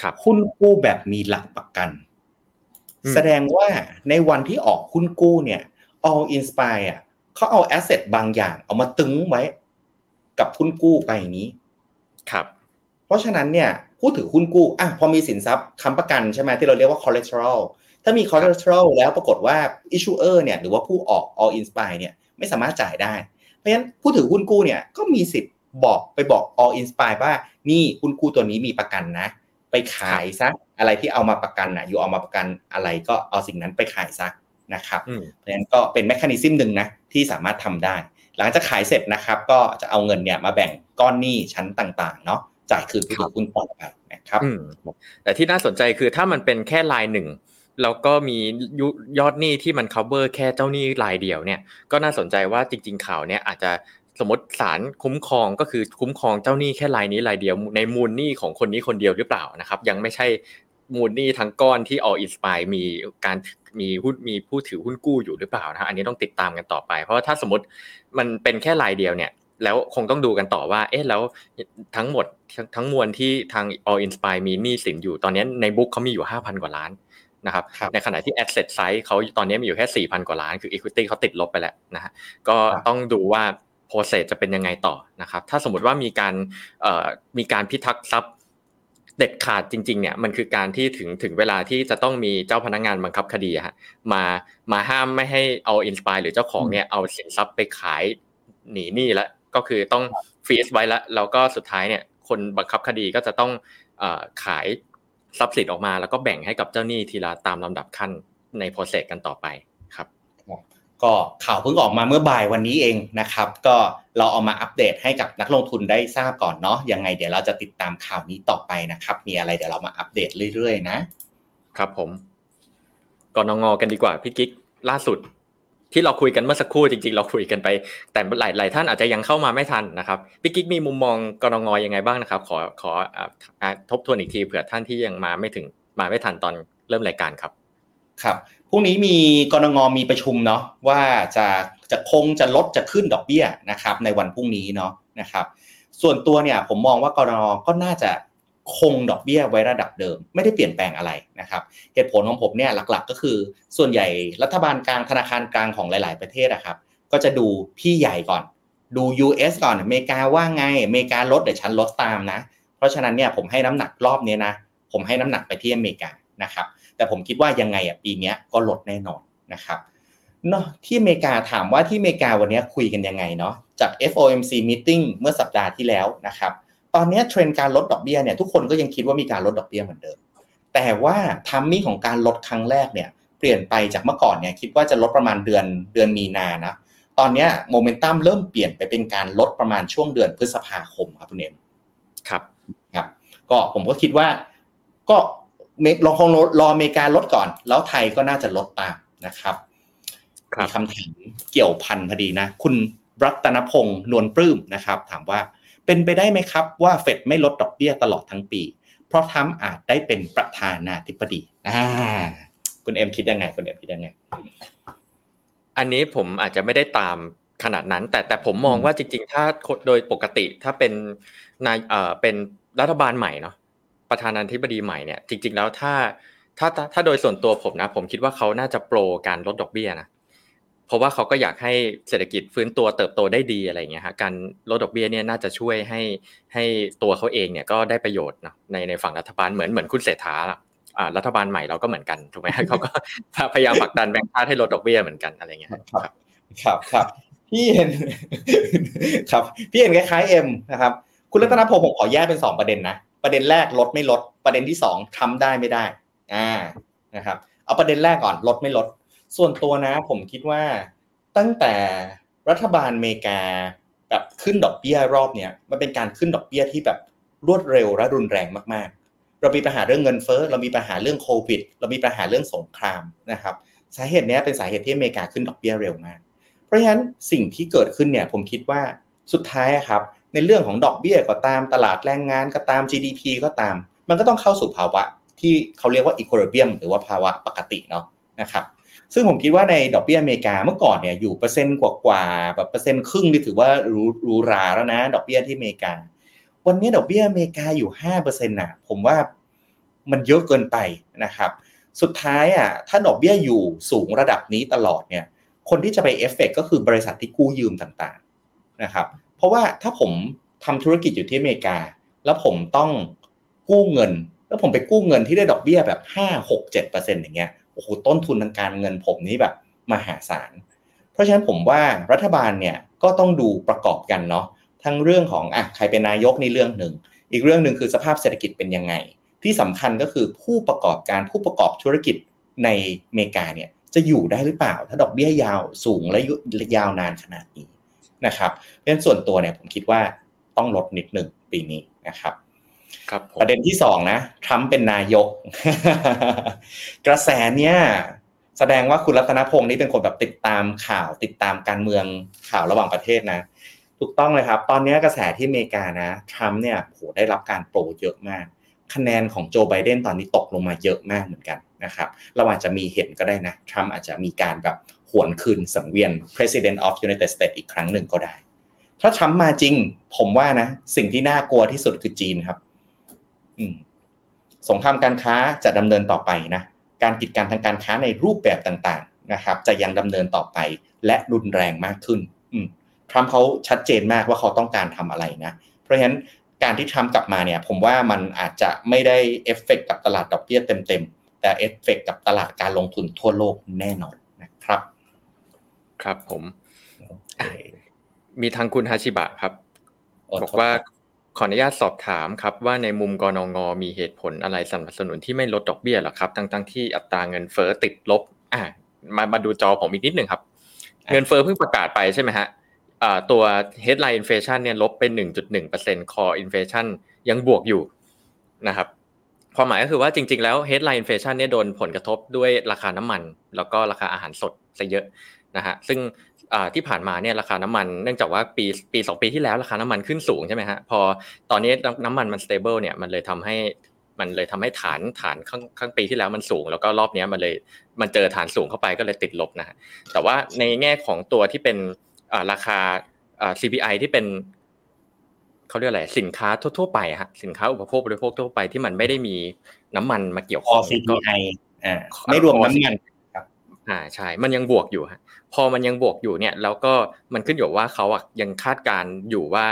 ครับหุ้นกู้แบบมีหลักประกัน แสดงว่าในวันที่ออกหุ้นกู้เนี่ย all inspire อะ เขาเอาแอสเซทบางอย่าง เอามาตึงไว้กับหุ้นกู้ไปนี้ ครับ เพราะฉะนั้นเนี่ยผู้ถือหุ้นกู้อะพอมีสินทรัพย์ค้ำประกันใช่ไหมที่เราเรียกว่า collateral ถ้ามี collateral แล้วปรากฏว่า issuer เนี่ยหรือว่าผู้ออก all inspire เนี่ยไม่สามารถจ่ายได้ เพราะฉะนั้นผู้ถือหุ้นกู้เนี่ยก็มีสิทธิ์บอกไปบอก all inspire ว่านี่หุ้นกู้ตัวนี้มีประกันนะ ไปขายซะอะไรที่เอามาประกันนะอยู่เอามาประกันอะไรก็เอาสิ่งนั้นไปขายซะ นะครับเพราะฉะนั้นก็เป็น mechanism หนึ่งนะที่สามารถทำได้ หลังจากขายเสร็จนะครับ ก็จะเอาเงินเนี่ยมาแบ่งก้อนหนี้ชั้นต่างๆเนาะจ่ายคืนผู้ถือหุ้นต่อไปนะครับแต่ที่น่าสนใจคือถ้ามันเป็นแค่ลายหนึ่งแล้วก็มียอดหนี้ที่มัน cover แค่เจ้าหนี้รายเดียวเนี่ยก็น่าสนใจว่าจริง ๆ ข่าวเนี่ยอาจจะสมมติศาลคุ้มครองก็คือคุ้มครองเจ้าหนี้แค่รายนี้รายเดียวในมูลหนี้ของคนนี้คนเดียวหรือเปล่านะครับ ยังไม่ใช่ มูลหนี้ทั้งก้อนที่อออินสปายมีการมีหุ้นมีผู้ถือหุ้นกู้อยู่หรือเปล่านะอันนี้ต้องติดตามกันต่อไป เพราะว่าถ้าสมมติมันเป็นแค่รายเดียวเนี่ย แล้วคงต้องดูกันต่อว่า เอ๊ะแล้วทั้งหมดทั้งมวลที่ทาง All Inspire มีหนี้สินอยู่ตอนนี้ในบุ๊กเขามีอยู่ 5,000 กว่าล้านนะครับในขณะที่ asset size เขาตอนนี้มีอยู่แค่ 4,000 กว่าล้าน คือ equity เขาติดลบไปแล้วนะฮะก็ต้องดูว่า process จะเป็นยังไงต่อนะครับถ้าสมมติว่ามีการมีการพิทักษ์ทรัพย์ เด็ดขาดจริงๆเนี่ยมันคือการที่ถึงถึงเวลาที่จะต้องมีเจ้าพนักงานบังคับคดีฮะมามาห้ามไม่ให้ All Inspire หรือเจ้าของเนี่ยเอาสินทรัพย์ไปขายหนีหนี้แล้วก็คือต้อง freeze ไว้แล้วแล้วก็สุดท้ายเนี่ยคนบังคับคดีก็จะต้องขายทรัพย์สินออกมา แล้วก็แบ่งให้กับเจ้าหนี้ทีละตามลำดับขั้นใน process กันต่อไปครับ ก็ข่าวเพิ่งออกมาเมื่อบ่ายวันนี้เองนะครับ ก็เราเอามาอัปเดตให้กับนักลงทุนได้ทราบก่อนเนาะยังไงเดี๋ยวเราจะติดตามข่าวนี้ต่อไปนะครับ มีอะไรเดี๋ยวเรามาอัปเดตเรื่อยๆ นะ ครับผมก่อนงอกันดีกว่าพี่กิ๊กล่าสุด ที่เราคุยกันเมื่อสักครู่จริง ๆ เราคุยกันไป แต่หลายหลายท่านอาจจะยังเข้ามาไม่ทันนะครับพี่กิ๊กมีมุมมองกรงงยังไงบ้างนะครับ ขอขอทบทวนอีกทีเผื่อท่านที่ยังมาไม่ถึงมาไม่ทันตอนเริ่มรายการครับครับ พรุ่งนี้มีกรงงมีประชุมเนาะว่าจะจะคงจะลดจะขึ้นดอกเบี้ยนะครับ ในวันพรุ่งนี้เนาะนะครับ ส่วนตัวเนี่ยผมมองว่ากรงงก็น่าจะคงดอกเบี้ยไว้ระดับเดิม ไม่ได้เปลี่ยนแปลงอะไรนะครับเหตุผลของผมเนี่ยหลักๆ ก็คือ ส่วนใหญ่รัฐบาลกลางธนาคารกลางของหลาย ๆ ประเทศนะครับ ก็จะดูพี่ใหญ่ก่อน ดู US ก่อนอเมริกาว่าไงอเมริกาลดเดี๋ยวฉันลดตามนะ เพราะฉะนั้นเนี่ยผมให้น้ำหนักรอบนี้นะ ผมให้น้ำหนักไปที่อเมริกานะครับ แต่ผมคิดว่ายังไงอะปีนี้ก็ลดแน่นอนนะครับเนาะที่อเมริกาถามว่าที่อเมริกาวันนี้คุยกันยังไงเนาะจาก FOMC meeting เมื่อสัปดาห์ที่แล้วนะครับตอนนี้เทรนด์การลดดอกเบี้ยเนี่ยทุกคนก็ยังคิดว่ามีการลดดอกเบี้ยเหมือนเดิม แต่ว่า timing ของการลดครั้งแรกเนี่ยเปลี่ยนไปจากเมื่อก่อนเนี่ยคิดว่าจะลดประมาณเดือนเดือนมีนานะตอนนี้โมเมนตัมเริ่มเปลี่ยนไปเป็นการลดประมาณช่วงเดือนพฤษภาคมครับคุณเอ็มครับครับ ก็ผมก็คิดว่าก็ ลองคงรออเมริกาลดก่อน แล้วไทยก็น่าจะลดตามนะครับมีคำถามเกี่ยวพันพอดีนะ คุณรัตนพงศ์นวลปลื้มนะครับ ถามว่าเป็นไปได้ไหมครับว่าเฟดไม่ลดดอกเบี้ยตลอดทั้งปี เพราะทั้มอาจได้เป็นประธานาธิบดีอ่าคุณเอ็มคิดยังไงคุณเอ็มคิดยังไง อันนี้ผมอาจจะไม่ได้ตามขนาดนั้น แต่แต่ผมมองว่าจริง ๆ ถ้าโดยปกติถ้าเป็นนายเอ่อเป็นรัฐบาลใหม่เนาะ ประธานาธิบดีใหม่เนี่ยจริง ๆ แล้วถ้าถ้าถ้าโดยส่วนตัวผมนะ ผมคิดว่าเขาน่าจะโปรการลดดอกเบี้ยนะเพราะว่าเขาก็อยากให้เศรษฐกิจฟื้นตัวเติบโตได้ดีอะไรเงี้ยฮะการลดดอกเบี้ยเนี่ยน่าจะช่วยให้ให้ตัวเขาเองเนี่ยก็ได้ประโยชน์เนาะในในฝั่งรัฐบาลเหมือนเหมือนคุณเศรษฐารัฐบาลใหม่เราก็เหมือนกันถูกไหมเขาก็พยายามผลักดันแบงก์ชาติให้ลดดอกเบี้ยเหมือนกันอะไรเงี้ยครับครับครับพี่เห็นครับพี่เห็นคล้ายๆเอ็มนะครับ คุณรัตนพงศ์ผมขอแยกเป็นสองประเด็นนะ ประเด็นแรกลดไม่ลด ประเด็นที่สองทำได้ไม่ได้อ่านะครับ เอาประเด็นแรกก่อนลดไม่ลด ส่วนตัวนะผมคิดว่าตั้งแต่รัฐบาลอเมริกาแบบขึ้นดอกเบี้ยรอบเนี้ยมันเป็นการขึ้นดอกเบี้ยที่แบบรวดเร็วและรุนแรงมากๆ เรามีปัญหาเรื่องเงินเฟ้อเรามีปัญหาเรื่องโควิด เรามีปัญหาเรื่องสงครามนะครับ สาเหตุนี้เป็นสาเหตุที่อเมริกาขึ้นดอกเบี้ยเร็วมาก เพราะฉะนั้นสิ่งที่เกิดขึ้นเนี่ยผมคิดว่าสุดท้ายครับ ในเรื่องของดอกเบี้ยก็ตามตลาดแรงงานก็ตาม GDP ก็ตาม มันก็ต้องเข้าสู่ภาวะที่เขาเรียกว่าอีโควอเบียมหรือว่าภาวะปกติเนาะนะครับซึ่งผมคิดว่าในดอกเบี้ยอเมริกาเมื่อก่อนเนี่ยอยู่เปอร์เซ็นต์กว่าๆแบบเปอร์เซ็นต์ครึ่งนี่ถือว่ารูรูราแล้วนะ ดอกเบี้ยที่อเมริกา วันนี้ดอกเบี้ยอเมริกาอยู่ห้าเปอร์เซ็นต์น่ะผมว่ามันเยอะเกินไปนะครับ สุดท้ายอะถ้าดอกเบี้ยอยู่สูงระดับนี้ตลอดเนี่ยคนที่จะไปเอฟเฟกก็คือบริษัทที่กู้ยืมต่างๆนะครับ เพราะว่าถ้าผมทำธุรกิจอยู่ที่อเมริกา แล้วผมต้องกู้เงิน แล้วผมไปกู้เงินที่ได้ดอกเบี้ยแบบห้าหกเจ็ดเปอร์เซ็นต์อย่างเงี้ยโอ้โหต้นทุนทางการเงินผมนี่แบบมหาศาล เพราะฉะนั้นผมว่ารัฐบาลเนี่ยก็ต้องดูประกอบกันเนาะทั้งเรื่องของอะใครเป็นนายกในเรื่องหนึ่ง อีกเรื่องหนึ่งคือสภาพเศรษฐกิจเป็นยังไง ที่สำคัญก็คือผู้ประกอบการผู้ประกอบธุรกิจในอเมริกาเนี่ยจะอยู่ได้หรือเปล่า ถ้าดอกเบี้ยยาวสูงและยาวนานขนาดนี้ นะครับเพราะฉะนั้นส่วนตัวเนี่ยผมคิดว่าต้องลดนิดหนึ่งปีนี้นะครับครับประเด็นที่สองนะทรัมป์เป็นนายก กระแสเนี้ยแสดงว่าคุณรัตนพงศ์นี่เป็นคนแบบติดตามข่าวติดตามการเมืองข่าวระหว่างประเทศนะ ถูกต้องเลยครับ ตอนนี้กระแสที่อเมริกานะทรัมป์เนี่ยโหได้รับการโปรเยอะมาก คะแนนของโจไบเดนตอนนี้ตกลงมาเยอะมากเหมือนกันนะครับเราอาจจะมีเห็นก็ได้นะทรัมป์อาจจะมีการแบบ หวนคืนสังเวียน President of United States อีกครั้งหนึ่งก็ได้ ถ้าทรัมป์มาจริง ผมว่านะ สิ่งที่น่ากลัวที่สุดคือจีนครับสงครามการค้าจะดำเนินต่อไปนะการกีดกันทางการค้าในรูปแบบต่างๆนะครับ จะยังดำเนินต่อไปและรุนแรงมากขึ้นทรัมป์เขาชัดเจนมากว่าเขาต้องการทำอะไรนะ เพราะฉะนั้นการที่ทรัมป์กลับมาเนี่ย ผมว่ามันอาจจะไม่ได้เอฟเฟกกับตลาดดอกเบี้ยเต็มๆ แต่เอฟเฟกกับตลาดการลงทุนทั่วโลกแน่นอนนะครับ ครับผม มีทางคุณฮาชิบะครับ บอกว่าขออนุญาตสอบถามครับ ว่าในมุมกนง.มีเหตุผลอะไรสนับสนุนที่ไม่ลดดอกเบี้ยหรอครับ ทั้งๆที่อัตราเงินเฟ้อติดลบ อ่ามามาดูจอผมอีกนิดหนึ่งครับ เงินเฟ้อเพิ่งประกาศไปใช่ไหมฮะอ่าตัว headline inflation เนี่ยลบเป็น 1.1% core inflation ยังบวกอยู่นะครับความหมายก็คือว่าจริง ๆ แล้ว headline inflation เนี่ยโดนผลกระทบด้วยราคาน้ำมัน แล้วก็ราคาอาหารสดซะเยอะ นะฮะซึ่งที่ผ่านมาเนี่ยราคาน้ำมันเนื่องจากว่าปีปีสองปีที่แล้วราคาน้ำมันขึ้นสูงใช่ไหมฮะพอตอนนี้น้ำมันมัน stable เนี่ยมันเลยทำให้มันเลยทำให้ฐานฐานข้างข้างปีที่แล้วมันสูง แล้วก็รอบนี้มันเลยมันเจอฐานสูงเข้าไปก็เลยติดลบนะฮะแต่ว่าในแง่ของตัวที่เป็นราคา CPI ที่เป็นเขาเรียกอะไรสินค้าทั่วๆไปฮะสินค้าอุปโภคบริโภคทั่วไปที่มันไม่ได้มีน้ำมันมาเกี่ยวข้อง CPI อ่าไม่รวมน้ำมันอ่าใช่ มันยังบวกอยู่ฮะ พอมันยังบวกอยู่เนี่ยแล้วก็มันขึ้นอยู่ว่าเขาอะยังคาดการอยู่ว่า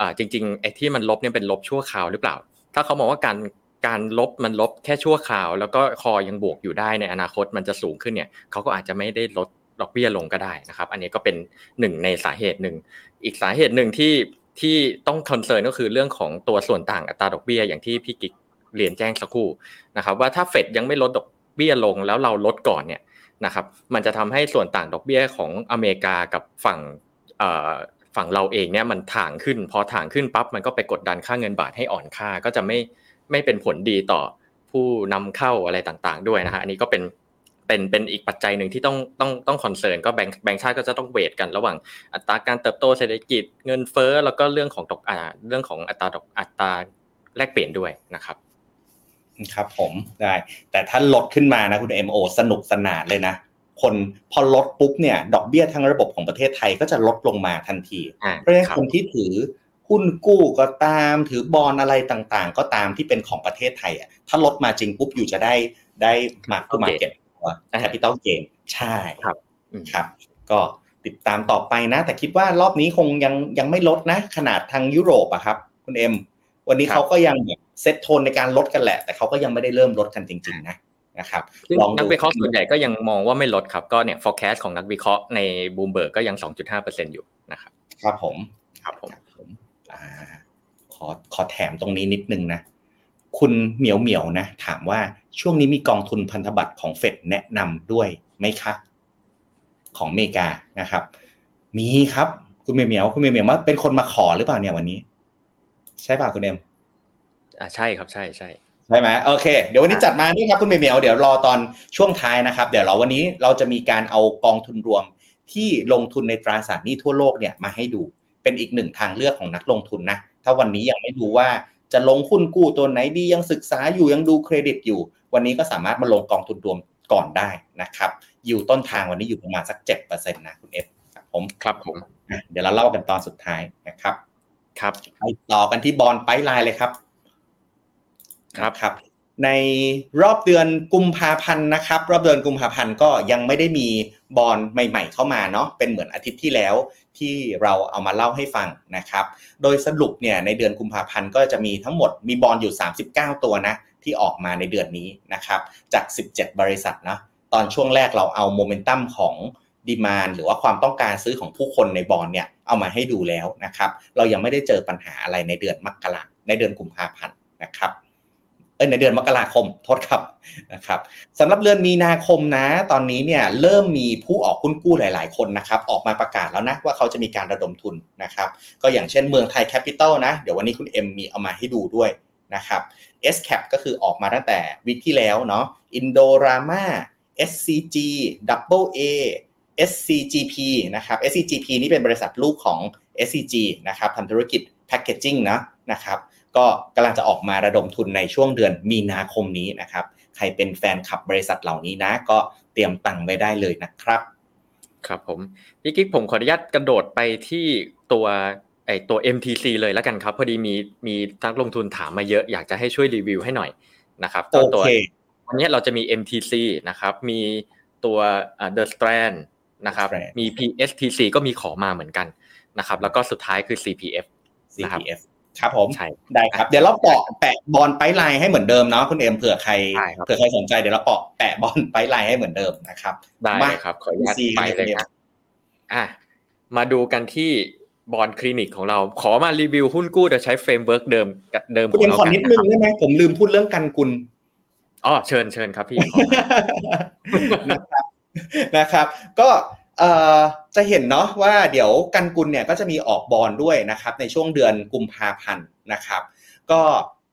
อ่าจริงๆไอ้ที่มันลบเนี่ยเป็นลบชั่วคราวหรือเปล่า ถ้าเขามองว่าการการลบมันลบแค่ชั่วคราว แล้วก็ core ยังบวกอยู่ได้ในอนาคตมันจะสูงขึ้นเนี่ยเขาก็อาจจะไม่ได้ลดดอกเบี้ยลงก็ได้นะครับ อันนี้ก็เป็นหนึ่งในสาเหตุหนึ่ง อีกสาเหตุหนึ่งที่ที่ต้อง concern ก็คือเรื่องของตัวส่วนต่างอัตราดอกเบี้ยอย่างที่พี่กิ๊กเรียนแจ้งสักครู่นะครับว่าถ้าเฟดยังไม่ลดดอกเบี้ยลงแล้วเราลดก่อนเนี่ย นะครับมันจะทำให้ส่วนต่างดอกเบี้ยของอเมริกากับฝั่งฝั่งเราเองเนี่ยมันถ่างขึ้น พอถ่างขึ้นปั๊บมันก็ไปกดดันค่าเงินบาทให้อ่อนค่าก็จะไม่ไม่เป็นผลดีต่อผู้นำเข้าอะไรต่างๆ ด้วยนะฮะอันนี้ก็เป็นเป็นเป็นอีกปัจจัยหนึ่งที่ต้องต้องต้อง concern ก็แบงค์แบงค์ชาติก็จะต้อง weight กันระหว่างอัตราการเติบโตเศรษฐกิจเงินเฟ้อแล้วก็เรื่องของดอกอ่าเรื่องของอัตราดอกอัตราแลกเปลี่ยนด้วยนะครับ ครับผมได้แต่ถ้าลดขึ้นมานะคุณเอ็มโอสนุกสนานเลยนะ คนพอลดปุ๊บเนี่ย ดอกเบี้ยทั้งระบบของประเทศไทยก็จะลดลงมาทันที เพราะฉะนั้นคนที่ถือหุ้นกู้ก็ตามถือบอลอะไรต่างๆ ก็ตามที่เป็นของประเทศไทยอะถ้าลดมาจริงปุ๊บอยู่จะได้ได้ mark market ว่า capital gain ใช่ครับครับ ก็ติดตามต่อไปนะ แต่คิดว่ารอบนี้คงยังยังไม่ลดนะ ขนาดทางยุโรปอะครับ คุณเอ็ม วันนี้เขาก็ยัง set tone ในการลดกันแหละ แต่เขาก็ยังไม่ได้เริ่มลดกันจริง ๆ นะนะครับลองนักวิเคราะห์ส่วนใหญ่ก็ยังมองว่าไม่ลดครับก็เนี่ย forecast ของนักวิเคราะห์ในบูมเบิร์กก็ยัง 2.5%อยู่นะครับครับผมครับผมขอขอแถมตรงนี้นิดนึงนะ คุณเหมียวเหมียวนะ ถามว่าช่วงนี้มีกองทุนพันธบัตรของเฟดแนะนำด้วยไหมคะของอเมริกานะครับ มีครับ คุณเหมียวเหมียวคุณเหมียวเหมียวว่าเป็นคนมาขอหรือเปล่าเนี่ยวันนี้ ใช่ป่ะคุณเอ็มอ่าใช่ครับใช่ใช่ใช่ไหมโอเค เดี๋ยววันนี้จัดมานี่ครับคุณเมียวเดี๋ยวรอตอนช่วงท้ายนะครับ เดี๋ยวเราวันนี้เราจะมีการเอากองทุนรวมที่ลงทุนในตราสารหนี้ทั่วโลกเนี่ยมาให้ดูเป็นอีกหนึ่งทางเลือกของนักลงทุนนะ ถ้าวันนี้ยังไม่ดูว่าจะลงหุ้นกู้ตัวไหนดียังศึกษาอยู่ยังดูเครดิตอยู่ วันนี้ก็สามารถมาลงกองทุนรวมก่อนได้นะครับอยู่ต้นทางวันนี้อยู่ประมาณสักเจ็ดเปอร์เซ็นต์นะคุณเอฟผมครับผมเดี๋ยวเราเล่ากันตอนสุดท้ายนะครับ ครับไปต่อกันที่บอลไปไลน์เลยครับ ครับครับ ในรอบเดือนกุมภาพันธ์นะครับ รอบเดือนกุมภาพันธ์ก็ยังไม่ได้มีบอลใหม่ ๆ เข้ามาเนาะเป็นเหมือนอาทิตย์ที่แล้วที่เราเอามาเล่าให้ฟังนะครับ โดยสรุปเนี่ยในเดือนกุมภาพันธ์ก็จะมีทั้งหมดมีบอลอยู่ 39 ตัวนะที่ออกมาในเดือนนี้นะครับ จาก 17 บริษัทนะตอนช่วงแรกเราเอาโมเมนตัมของ ดีมานหรือว่าความต้องการซื้อของผู้คนในบอลเนี่ยเอามาให้ดูแล้วนะครับ เรายังไม่ได้เจอปัญหาอะไรในเดือนมกราในเดือนกุมภาพันธ์นะครับเอ้ในเดือนมกราคมโทษครับนะครับสำหรับเดือนมีนาคมนะ ตอนนี้เนี่ยเริ่มมีผู้ออกหุ้นกู้หลาย ๆ คนนะครับ ออกมาประกาศแล้วนะว่าเขาจะมีการระดมทุนนะครับ ก็อย่างเช่นเมืองไทยแคปิตอลนะ เดี๋ยววันนี้คุณเอ็มมีเอามาให้ดูด้วยนะครับ SCAP ก็คือออกมาตั้งแต่วิกที่แล้วเนาะ Indorama SCG Double A SCGP นะครับ SCGP นี่เป็นบริษัทลูกของ SCG นะครับทำธุรกิจแพคเกจจิ้งนะนะครับ ก็กำลังจะออกมาระดมทุนในช่วงเดือนมีนาคมนี้นะครับ ใครเป็นแฟนคลับบริษัทเหล่านี้นะ ก็เตรียมตังค์ไว้ได้เลยนะครับ ครับผม พี่กิ๊กผมขออนุญาตกระโดดไปที่ตัวไอตัว MTC เลยแล้วกันครับ พอดีมีมีนักลงทุนถามมาเยอะอยากจะให้ช่วยรีวิวให้หน่อยนะครับตัวตัววันนี้เราจะมี MTC นะครับ มีตัว The Strand นะครับ มี PSTC ก็มีขอมาเหมือนกันนะครับ แล้วก็สุดท้ายคือ CPF CPF ครับผมได้ครับ เดี๋ยวเราเปาะแปะ bond pipeline ให้เหมือนเดิมเนาะคุณเอ็มเผื่อใครเผื่อใครสนใจเดี๋ยวเราแปะ bond pipeline ให้เหมือนเดิมนะครับได้ครับขออนุญาตไปเลยครับอะมาดูกันที่ bond clinic ของเรา ขอมารีวิวหุ้นกู้โดยใช้ framework เดิมกับเดิมของเราขอนิดนึงได้ไหมผมลืมพูดเรื่องกันกุลอ๋อเชิญเชิญครับพี่นะครับ นะครับ ก็เอ่อจะเห็นเนาะว่าเดี๋ยวกันกุลเนี่ยก็จะมีออกบอลด้วยนะครับในช่วงเดือนกุมภาพันธ์นะครับ ก็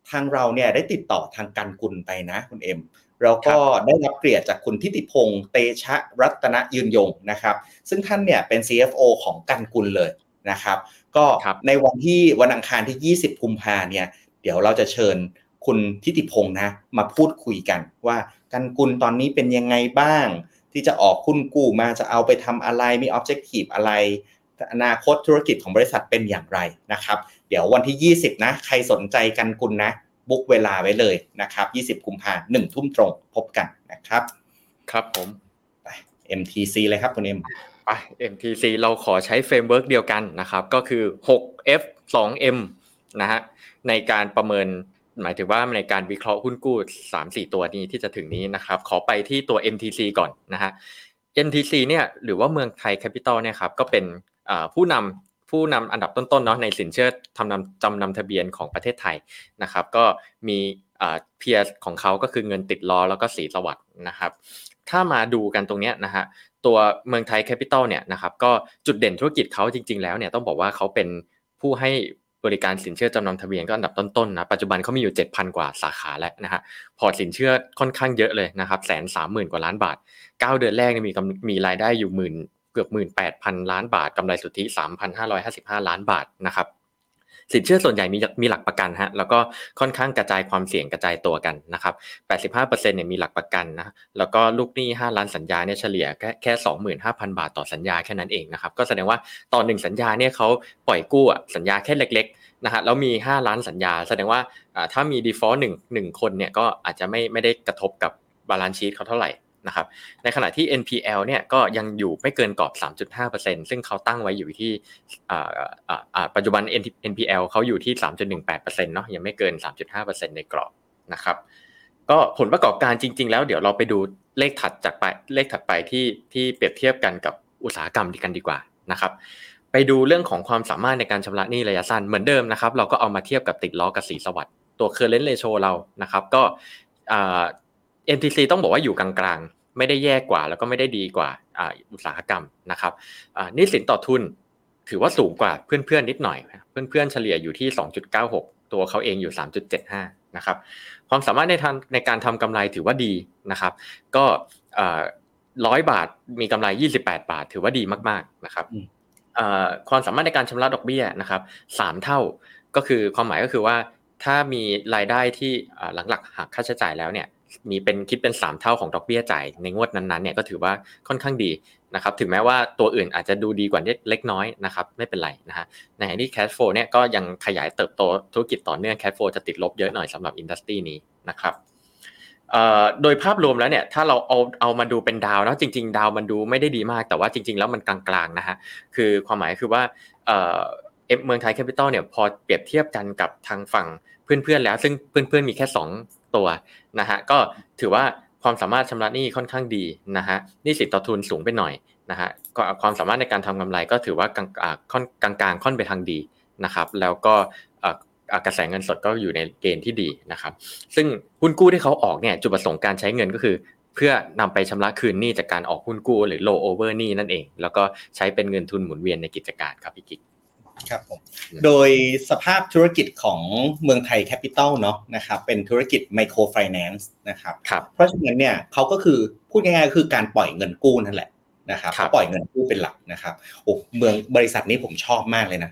ทางเราเนี่ยได้ติดต่อทางกันกุลไปนะคุณเอ็มเราก็ได้รับเกียรติจากคุณทิติพงศ์เตชะรัตนยืนยงนะครับ ซึ่งท่านเนี่ยเป็น CFO ของกันกุลเลยนะครับ ก็ในวันที่วันอังคารที่ 20 กุมภาเนี่ย เดี๋ยวเราจะเชิญคุณทิติพงศ์นะ มาพูดคุยกันว่ากันกุลตอนนี้เป็นยังไงบ้าง ที่จะออกคุณกู้มาจะเอาไปทำอะไรมีออบเจกตีฟอะไรอนาคตธุรกิจของบริษัทเป็นอย่างไรนะครับ เดี๋ยววันที่ 20 นะใครสนใจกันคุณนะบุ๊กเวลาไว้เลยนะครับ 20 กุมภาหนึ่งทุ่มตรงพบกันนะครับ ครับผม MTC เลยครับคุณเอ็มไป MTC เราขอใช้ framework เดียวกันนะครับ ก็คือ 6F 2M นะฮะในการประเมิน หมายถึงว่าในการวิเคราะห์หุ้นกู้สามสี่ตัวนี้ที่จะถึงนี้นะครับ ขอไปที่ตัว MTC ก่อนนะฮะ MTC เนี่ยหรือว่าเมืองไทยแคปิตอลเนี่ยครับก็เป็นผู้นำผู้นำอันดับต้นๆเนาะในสินเชื่อทำนำจำนำทะเบียนของประเทศไทยนะครับ ก็มี peer ของเขาก็คือเงินติดล้อแล้วก็ศรีสวัสดิ์นะครับ ถ้ามาดูกันตรงนี้นะฮะตัวเมืองไทยแคปิตอลเนี่ยนะครับก็จุดเด่นธุรกิจเขาจริง ๆ แล้วเนี่ยต้องบอกว่าเขาเป็นผู้ให้ บริการสินเชื่อจำนำทะเบียนก็อันดับต้นๆนะปัจจุบันเขามีอยู่ 7,000 กว่าสาขาแล้วนะฮะพอร์ตสินเชื่อค่อนข้างเยอะเลยนะครับแสนสามหมื่นกว่าล้านบาท 9 เดือนแรกมีมีรายได้อยู่หมื่นเกือบหมื่นแปดพันล้านบาทกำไรสุทธิสามพันห้าร้อยห้าสิบห้าล้านบาทนะครับ สินเชื่อส่วนใหญ่มีมีหลักประกันฮะแล้วก็ค่อนข้างกระจายความเสี่ยงกระจายตัวกันนะครับ85%เนี่ยมีหลักประกันนะแล้วก็ลูกหนี้ 5 ล้านสัญญาเนี่ยเฉลี่ยแค่แค่ 25,000 บาทต่อสัญญาแค่นั้นเองนะครับก็แสดงว่าต่อหนึ่งสัญญาเนี่ยเขาปล่อยกู้สัญญาแค่เล็กๆนะฮะแล้วมี 5 ล้านสัญญา แสดงว่าถ้ามี default 1 1คนเนี่ยก็อาจจะไม่ไม่ได้กระทบกับ balance sheet เขาเท่าไหร่ นะครับในขณะที่ NPL เนี่ยก็ยังอยู่ไม่เกินกรอบ 3.5%ซึ่งเขาตั้งไว้อยู่ที่ปัจจุบัน NPL เขาอยู่ที่ 3.18%เนาะยังไม่เกิน 3.5%ในกรอบนะครับก็ผลประกอบการจริง ๆ แล้วเดี๋ยวเราไปดูเลขถัดจากไปเลขถัดไปที่ที่เปรียบเทียบกันกับอุตสาหกรรมดีกันดีกว่านะครับไปดูเรื่องของความสามารถในการชำระหนี้ระยะสั้นเหมือนเดิมนะครับ เราก็เอามาเทียบกับติดล้อกับสีสวัสด์ตัว current ratio เรานะครับ ก็ MTC ต้องบอกว่าอยู่กลางๆ ไม่ได้แย่กว่า แล้วก็ไม่ได้ดีกว่าอุตสาหกรรมนะครับนี่สินต่อทุนถือว่าสูงกว่าเพื่อนๆนิดหน่อย เพื่อนๆเฉลี่ยอยู่ที่ 2.96 ตัวเขาเองอยู่ 3.75 นะครับ ความสามารถในทางในการทำกำไรถือว่าดีนะครับ ก็ร้อยบาทมีกำไร 28 บาท ถือว่าดีมากๆนะครับความสามารถในการชำระดอกเบี้ยนะครับสามเท่าก็คือความหมายก็คือว่าถ้ามีรายได้ที่หลักๆหักค่าใช้จ่ายแล้วเนี่ย มีเป็นคิดเป็น 3 เท่าของดอกเบี้ยจ่ายในงวดนั้นๆเนี่ยก็ถือว่าค่อนข้างดีนะครับถึงแม้ว่าตัวอื่นอาจจะดูดีกว่าเล็กน้อยนะครับไม่เป็นไรนะฮะในที่ cash flow เนี่ยก็ยังขยายเติบโตธุรกิจต่อเนื่อง cash flow จะติดลบเยอะหน่อยสำหรับ industry นี้นะครับโดยภาพรวมแล้วเนี่ยถ้าเราเอาเอามาดูเป็นดาวนะจริง ๆ ดาวมันดูไม่ได้ดีมากแต่ว่าจริง ๆ แล้วมันกลางๆนะฮะคือความหมายคือว่าเเมืองไทยแคปิตอลเนี่ยพอเปรียบเทียบกันกับทางฝั่งเพื่อนๆแล้ว ซึ่งเพื่อนๆมีแค่ 2 ตัวนะฮะก็ถือว่าความสามารถชำระหนี้ค่อนข้างดีนะฮะนี่สินต่อทุนสูงไปหน่อยนะฮะก็ความสามารถในการทำกำไรก็ถือว่ากลางกลางกลางค่อนไปทางดีนะครับ แล้วก็กระแสเงินสดก็อยู่ในเกณฑ์ที่ดีนะครับ ซึ่งหุ้นกู้ที่เขาออกเนี่ยจุดประสงค์การใช้เงินก็คือ เพื่อนำไปชำระคืนหนี้จากการออกหุ้นกู้หรือ low over หนี้นั่นเอง แล้วก็ใช้เป็นเงินทุนหมุนเวียนในกิจการครับพี่กิ๊ก ครับผมโดยสภาพธุรกิจของเมืองไทยแคปิตอลเนาะนะครับเป็นธุรกิจ microfinance นะครับเพราะฉะนั้นเนี่ยเขาก็คือพูดง่ายๆคือการปล่อยเงินกู้นั่นแหละนะครับเขาปล่อยเงินกู้เป็นหลักนะครับโอ้เมืองบริษัทนี้ผมชอบมากเลยนะ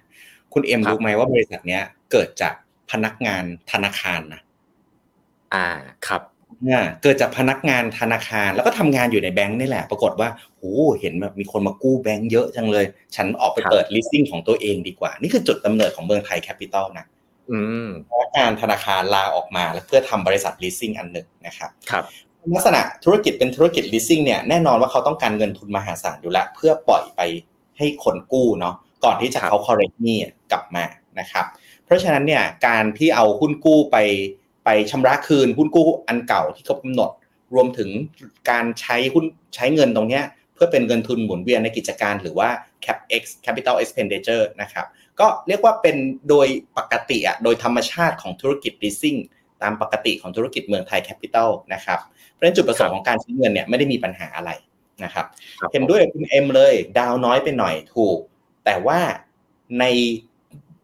คุณเอ็มรู้ไหมว่าบริษัทเนี้ยเกิดจากพนักงานธนาคารนะอ่าครับเนี่ยเกิดจากพนักงานธนาคารแล้วก็ทำงานอยู่ในแบงค์นี่แหละ ปรากฏว่า โอ้เห็นแบบมีคนมากู้แบงค์เยอะจังเลย ฉันออกไปเปิดลิสซิ่งของตัวเองดีกว่า นี่คือจุดกำเนิดของเมืองไทยแคปิตอลนะพนักงานธนาคารลาออกมาแล้วเพื่อทำบริษัทลิสซิ่งอันหนึ่งนะครับครับ ลักษณะธุรกิจเป็นธุรกิจลิสซิ่งเนี่ยแน่นอนว่าเขาต้องการเงินทุนมหาศาลอยู่แล้ว เพื่อปล่อยไปให้คนกู้เนาะก่อนที่จะเขา collect หนี้กลับมานะครับ เพราะฉะนั้นเนี่ยการที่เอาหุ้นกู้ไปไปชำระคืนหุ้นกู้อันเก่าที่เขากำหนด รวมถึงการใช้หุ้นใช้เงินตรงนี้เพื่อเป็นเงินทุนหมุนเวียนในกิจการหรือว่า capex capital expenditure นะครับ ก็เรียกว่าเป็นโดยปกติอะโดยธรรมชาติของธุรกิจ leasing ตามปกติของธุรกิจเมืองไทยแคปิตอลนะครับเพราะฉะนั้นจุดประสงค์ของการใช้เงินเนี่ยไม่ได้มีปัญหาอะไรนะครับ เห็นด้วยคุณเอ็มเลย ดาวน้อยไปหน่อยถูก แต่ว่าใน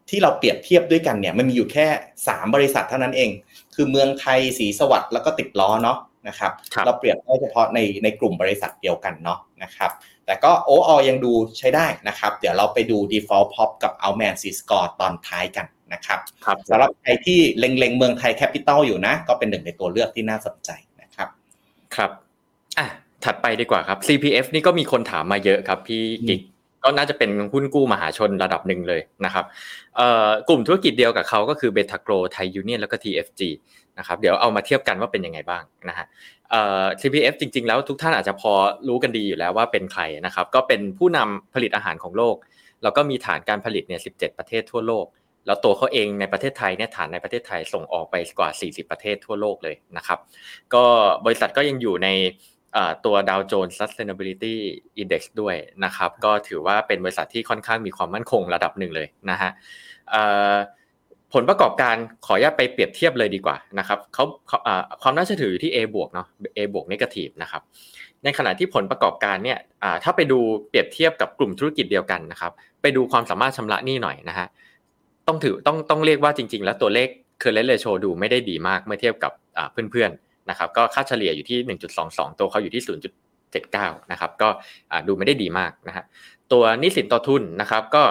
ที่เราเปรียบเทียบด้วยกันเนี่ยมันมีอยู่แค่ 3 บริษัทเท่านั้นเอง คือเมืองไทยสีสวัสด์แล้วก็ติดล้อเนาะ นะครับเราเปรียบได้เฉพาะในในกลุ่มบริษัทเดียวกันเนาะนะครับ แต่ก็โออยังดูใช้ได้นะครับ เดี๋ยวเราไปดู default pop กับ outman c score ตอนท้ายกันนะครับสำหรับใครที่เล็งๆเมืองไทยแคปิตอลอยู่นะ ก็เป็นหนึ่งในตัวเลือกที่น่าสนใจนะครับครับอะถัดไปดีกว่าครับ CPF นี่ก็มีคนถามมาเยอะครับพี่กิ๊กก็น่าจะเป็นหุ้นกู้มหาชนระดับหนึ่งเลยนะครับกลุ่มธุรกิจเดียวกับเขาก็คือเบทาโกรไทยยูเนียนแล้วก็ TFG นะครับเดี๋ยวเอามาเทียบกันว่าเป็นยังไงบ้างนะฮะ CPF จริง ๆ แล้วทุกท่านอาจจะพอรู้กันดีอยู่แล้วว่าเป็นใครนะครับก็เป็นผู้นำผลิตอาหารของโลก แล้วก็มีฐานการผลิตเนี่ย17 ประเทศทั่วโลก แล้วตัวเขาเองในประเทศไทยเนี่ยฐานในประเทศไทยส่งออกไปกว่า 40 ประเทศทั่วโลกเลยนะครับก็บริษัทก็ยังอยู่ในตัวดาวโจนส์ Sustainability Index ด้วยนะครับก็ถือว่าเป็นบริษัทที่ค่อนข้างมีความมั่นคงระดับหนึ่งเลยนะฮะ ผลประกอบการขออนุญาตไปเปรียบเทียบเลยดีกว่านะครับเขาความน่าเชื่อถืออยู่ที่ A บวกเนาะ A บวกนกาทีฟนะครับในขณะที่ผลประกอบการเนี่ยถ้าไปดูเปรียบเทียบกับกลุ่มธุรกิจเดียวกันนะครับ ไปดูความสามารถชำระหนี้หน่อยนะฮะต้องถือต้องต้องเรียกว่าจริง ๆ แล้วตัวเลข current ratio ดูไม่ได้ดีมากเมื่อเทียบกับเพื่อนๆนะครับก็ค่าเฉลี่ยอยู่ที่ 1.22 ตัวเขาอยู่ที่ 0.79 นะครับ ก็ดูไม่ได้ดีมากนะฮะ ตัวนิสินต่อทุนนะครับ ก็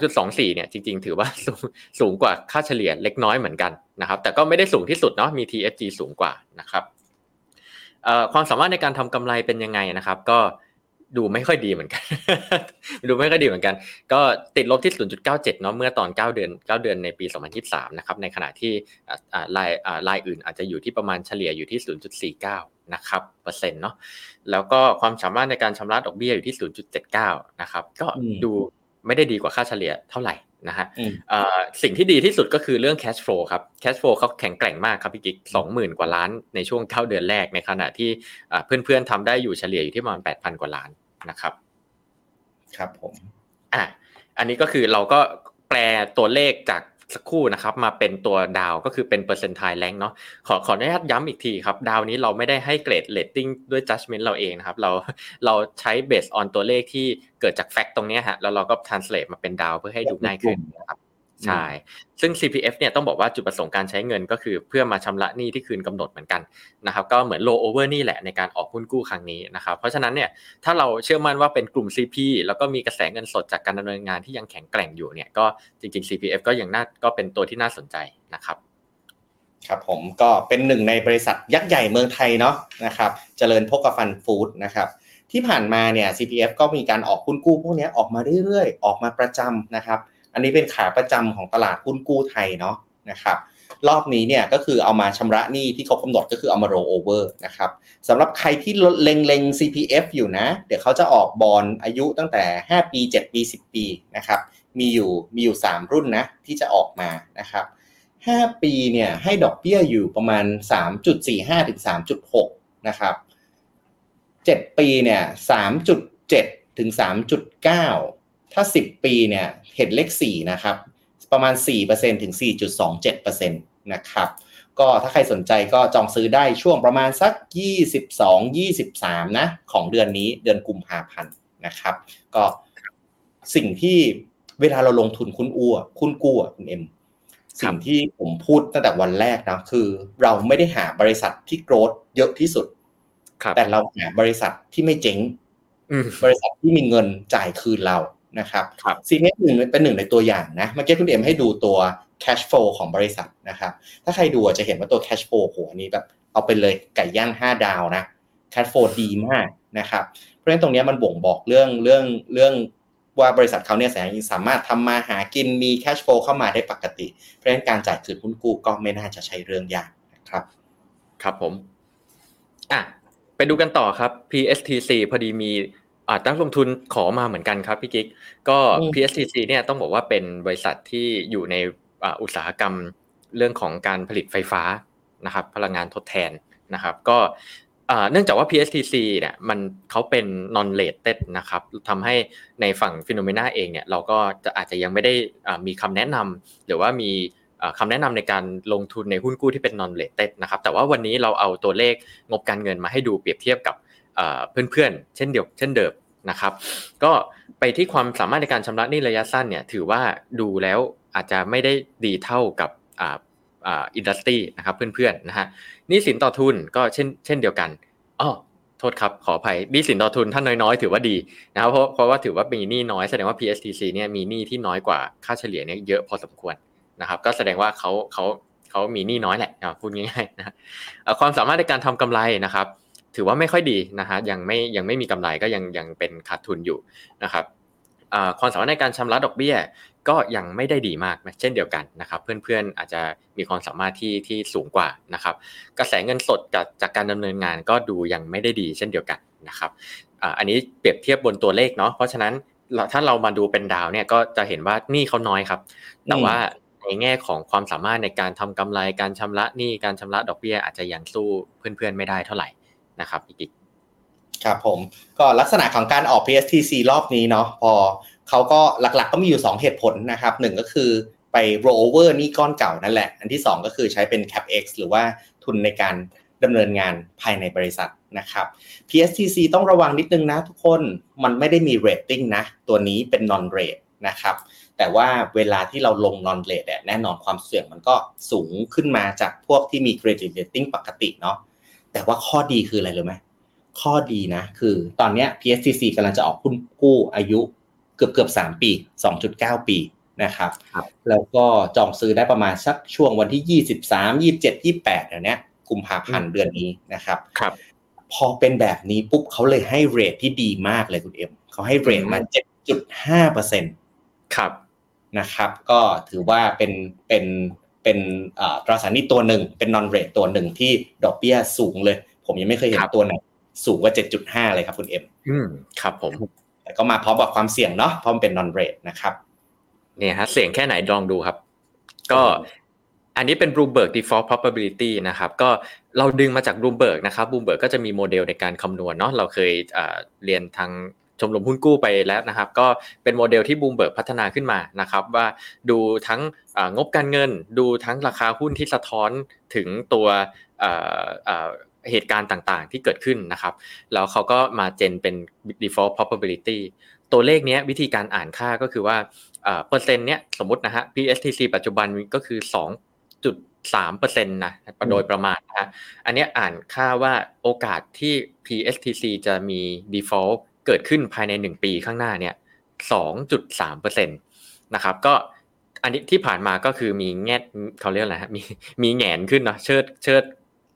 2.24 เนี่ย จริงๆ ถือว่าสูงสูงกว่าค่าเฉลี่ยเล็กน้อยเหมือนกันนะครับ แต่ก็ไม่ได้สูงที่สุดเนาะ มี TFG สูงกว่านะครับความสามารถในการทำกำไรเป็นยังไงนะครับ ก็ดูไม่ค่อยดีเหมือนกัน ดูไม่ค่อยดีเหมือนกัน ก็ติดลบที่ 0.97 เนาะ เมื่อตอน 9 เดือน 9 เดือนในปี 2023 นะครับ ในขณะที่รายรายอื่นอาจจะอยู่ที่ประมาณเฉลี่ยอยู่ที่ 0.49 นะครับเปอร์เซ็นต์เนาะแล้วก็ความสามารถในการชำระดอกเบี้ยอยู่ที่ 0.79 นะครับ ก็ดูไม่ได้ดีกว่าค่าเฉลี่ยเท่าไหร่นะฮะสิ่งที่ดีที่สุดก็คือเรื่อง cash flow ครับ cash flow เขาแข็งแกร่งมากครับพี่กิ๊กสองหมื่นกว่าล้านในช่วงเก้าเดือนแรกในขณะที่เพื่อนๆทำได้อยู่เฉลี่ยอยู่ที่ประมาณแปดพันกว่าล้านนะครับ ครับผม อะ อันนี้ก็คือเราก็แปลตัวเลขจาก สักครู่นะครับมาเป็นตัวดาวก็คือเป็น percentile rank เนาะขอขออนุญาตย้ำอีกทีครับ ดาวนี้เราไม่ได้ให้เกรดเลตติ้งด้วย judgment เราเองนะครับ เราเราใช้ based on ตัวเลขที่เกิดจาก fact ตรงนี้ฮะแล้วเราก็ translate มาเป็นดาวเพื่อให้ดูง่ายขึ้นนะครับ ใช่ ซึ่ง CPF เนี่ยต้องบอกว่าจุดประสงค์การใช้เงินก็คือเพื่อมาชำระหนี้ที่ครบกำหนดเหมือนกันนะครับ ก็เหมือน roll over นี่แหละในการออกหุ้นกู้ครั้งนี้นะครับ เพราะฉะนั้นเนี่ยถ้าเราเชื่อมั่นว่าเป็นกลุ่ม CP แล้วก็มีกระแสเงินสดจากการดำเนินงานที่ยังแข็งแกร่งอยู่เนี่ยก็จริง ๆ CPF ก็ยังน่าก็เป็นตัวที่น่าสนใจนะครับครับผมก็เป็นหนึ่งในบริษัทยักษ์ใหญ่เมืองไทยเนาะนะครับเจริญพกฟันฟู้ดนะครับที่ผ่านมาเนี่ย CPF ก็มีการออกหุ้นกู้พวกนี้ออกมาเรื่อยๆ ออกมาประจำนะครับ อันนี้เป็นขาประจำของตลาดหุ้นกู้ไทยเนาะนะครับรอบนี้เนี่ยก็คือเอามาชำระหนี้ที่เขากำหนดก็คือเอามา roll over นะครับสำหรับใครที่เล็งเล็ง CPF อยู่นะ เดี๋ยวเขาจะออกบอลอายุตั้งแต่ 5 ปี 7 ปี 10 ปีนะครับมีอยู่มีอยู่ 3 รุ่นนะที่จะออกมานะครับ5ปีเนี่ยให้ดอกเบี้ยอยู่ประมาณ 3.45ถึง3.6นะครับ7ปีเนี่ย3.7ถึง3.9 ถ้า 10 ปีเนี่ยเห็นเลข4นะครับประมาณ 4%ถึง 4.27%นะครับก็ถ้าใครสนใจก็จองซื้อได้ช่วงประมาณสัก 22-23 นะ ของเดือนนี้เดือนกุมภาพันธ์นะครับ ก็สิ่งที่เวลาเราลงทุนคุณอ้วคุณกู้คุณเอ็มสิ่งที่ผมพูดตั้งแต่วันแรกนะคือ เราไม่ได้หาบริษัทที่โกรธเยอะที่สุดแต่เราหาบริษัทที่ไม่เจ๊งบริษัทที่มีเงินจ่ายคืนเรา นะครับซีเนสหนึ่งเป็นหนึ่งในตัวอย่างนะเมื่อกี้คุณเอ็มให้ดูตัว cash flow ของบริษัทนะครับ ถ้าใครดูจะเห็นว่าตัว cash flow โหนี้แบบเอาไปเลยไก่ย่าง5 ดาวนะ cash flow ดีมากนะครับ เพราะฉะนั้นตรงนี้มันบ่งบอกเรื่องเรื่องเรื่องว่าบริษัทเขาเนี่ยสามารถทำมาหากินมี cash flow เข้ามาได้ปกติ เพราะฉะนั้นการจ่ายคืนหุ้นกู้ก็ไม่น่าจะใช่เรื่องยากนะครับ ครับผมอะไปดูกันต่อครับ PSTC พอดีมี อ่านักลงทุนขอมาเหมือนกันครับพี่กิ๊กก็ PSTC เนี่ยต้องบอกว่าเป็นบริษัทที่อยู่ในอุตสาหกรรมเรื่องของการผลิตไฟฟ้านะครับพลังงานทดแทนนะครับ ก็เนื่องจากว่า PSTC เนี่ยมันเขาเป็น non rated นะครับทำให้ในฝั่งฟิโนเมนาเองเนี่ยเราก็จะอาจจะยังไม่ได้มีคำแนะนำหรือว่ามีคำแนะนำในการลงทุนในหุ้นกู้ที่เป็น non rated นะครับแต่ว่าวันนี้เราเอาตัวเลขงบการเงินมาให้ดูเปรียบเทียบกับ เพื่อนๆเช่นเดียวเช่นเดิมนะครับ ก็ไปที่ความสามารถในการชำระหนี้ระยะสั้นเนี่ยถือว่าดูแล้วอาจจะไม่ได้ดีเท่ากับอ่าอ่าอินดัสทรีนะครับเพื่อนๆนะฮะนี่สินต่อทุนก็เช่นเช่นเดียวกันอ๋อโทษครับขออภัยนี่สินต่อทุนท่านน้อยๆ ถือว่าดีนะครับเพราะเพราะว่าถือว่ามีหนี้น้อยแสดงว่า PSTC เนี่ยมีหนี้ที่น้อยกว่าค่าเฉลี่ยเนี่ยเยอะพอสมควรนะครับก็แสดงว่าเขาเขาเขามีหนี้น้อยแหละพูดง่ายๆนะความสามารถในการทำกำไรนะครับ ถือว่าไม่ค่อยดีนะฮะยังไม่ยังไม่มีกำไรก็ยังยังเป็นขาดทุนอยู่นะครับความสามารถในการชำระดอกเบี้ยก็ยังไม่ได้ดีมากเช่นเดียวกันนะครับเพื่อนๆอาจจะมีความสามารถที่ที่สูงกว่านะครับกระแสเงินสดจากจากการดำเนินงานก็ดูยังไม่ได้ดีเช่นเดียวกันนะครับอันนี้เปรียบเทียบบนตัวเลขเนาะเพราะฉะนั้นถ้าเรามาดูเป็นดาวเนี่ยก็จะเห็นว่านี่เขาน้อยครับ แต่ว่าในแง่ของความสามารถในการทำกำไรการชำระหนี้การชำระดอกเบี้ยอาจจะยังสู้เพื่อนๆไม่ได้เท่าไหร่ นะครับพี่กิ๊กครับผมก็ลักษณะของการออก PSTC รอบนี้เนาะพอเขาก็หลักๆก็มีอยู่ 2 เหตุผลนะครับหนึ่งก็คือไป roll over นี่ก้อนเก่านั่นแหละ อันที่ 2 ก็คือใช้เป็น capex หรือว่าทุนในการดำเนินงานภายในบริษัทนะครับ PSTC ต้องระวังนิดนึงนะทุกคนมันไม่ได้มี rating นะ ตัวนี้เป็น non rate นะครับแต่ว่าเวลาที่เราลง non rate แน่นอนความเสี่ยงมันก็สูงขึ้นมาจากพวกที่มี credit rating ปกติเนาะ แต่ว่าข้อดีคืออะไรรู้ไหมข้อดีนะ คือตอนนี้ PSTC กำลังจะออกหุ้นกู้อายุเกือบเกือบสามปี2.9ปีนะครับรบแล้วก็จองซื้อได้ประมาณสักช่วงวันที่23 27 28เดี๋ยวนี้กุมภาพันธ์เดือนนี้นะครับครับ พอเป็นแบบนี้ปุ๊บเขาเลยให้ rate ที่ดีมากเลยคุณเอ็มเขาให้ rate มา7.5เปอร์เซ็นต์ครับนะครับ ก็ถือว่าเป็นเป็น เป็นตราสารหนี้ตัวหนึ่งเป็น non-rate ตัวหนึ่งที่ดอกเบี้ยสูงเลย ผมยังไม่เคยเห็นตัวไหนสูงกว่า 7.5 เลยครับคุณเอ็มอืมครับผม แต่ก็มาพร้อมกับความเสี่ยงเนาะเพราะมันเป็น non-rate นะครับเนี่ยฮะเสี่ยงแค่ไหนลองดูครับ ก็อันนี้เป็น Bloomberg default probability นะครับก็เราดึงมาจาก Bloomberg นะครับ Bloomberg ก็จะมีโมเดลในการคำนวณเนาะเราเคยเรียนทาง ชมรมหุ้นกู้ไปแล้วนะครับ ก็เป็นโมเดลที่บูมเบิร์กพัฒนาขึ้นมานะครับ ว่าดูทั้งงบการเงิน ดูทั้งราคาหุ้นที่สะท้อนถึงตัวเหตุการณ์ต่างๆ ที่เกิดขึ้นนะครับ แล้วเขาก็มา gen เป็น default probability ตัวเลขนี้วิธีการอ่านค่าก็คือว่าเปอร์เซ็นต์เนี้ยสมมตินะฮะ PSTC ปัจจุบันก็คือ 2.3เปอร์เซ็นต์นะโดยประมาณนะฮะอันนี้อ่านค่าว่าโอกาสที่ PSTC จะมี default เกิดขึ้นภายใน 1 ปีข้างหน้าเนี่ย2.3เปอร์เซ็นต์นะครับก็อันนี้ที่ผ่านมาก็คือมีแง่เขาเรียกอะไรฮะมีมีแงนขึ้นเนาะเชิดเชิด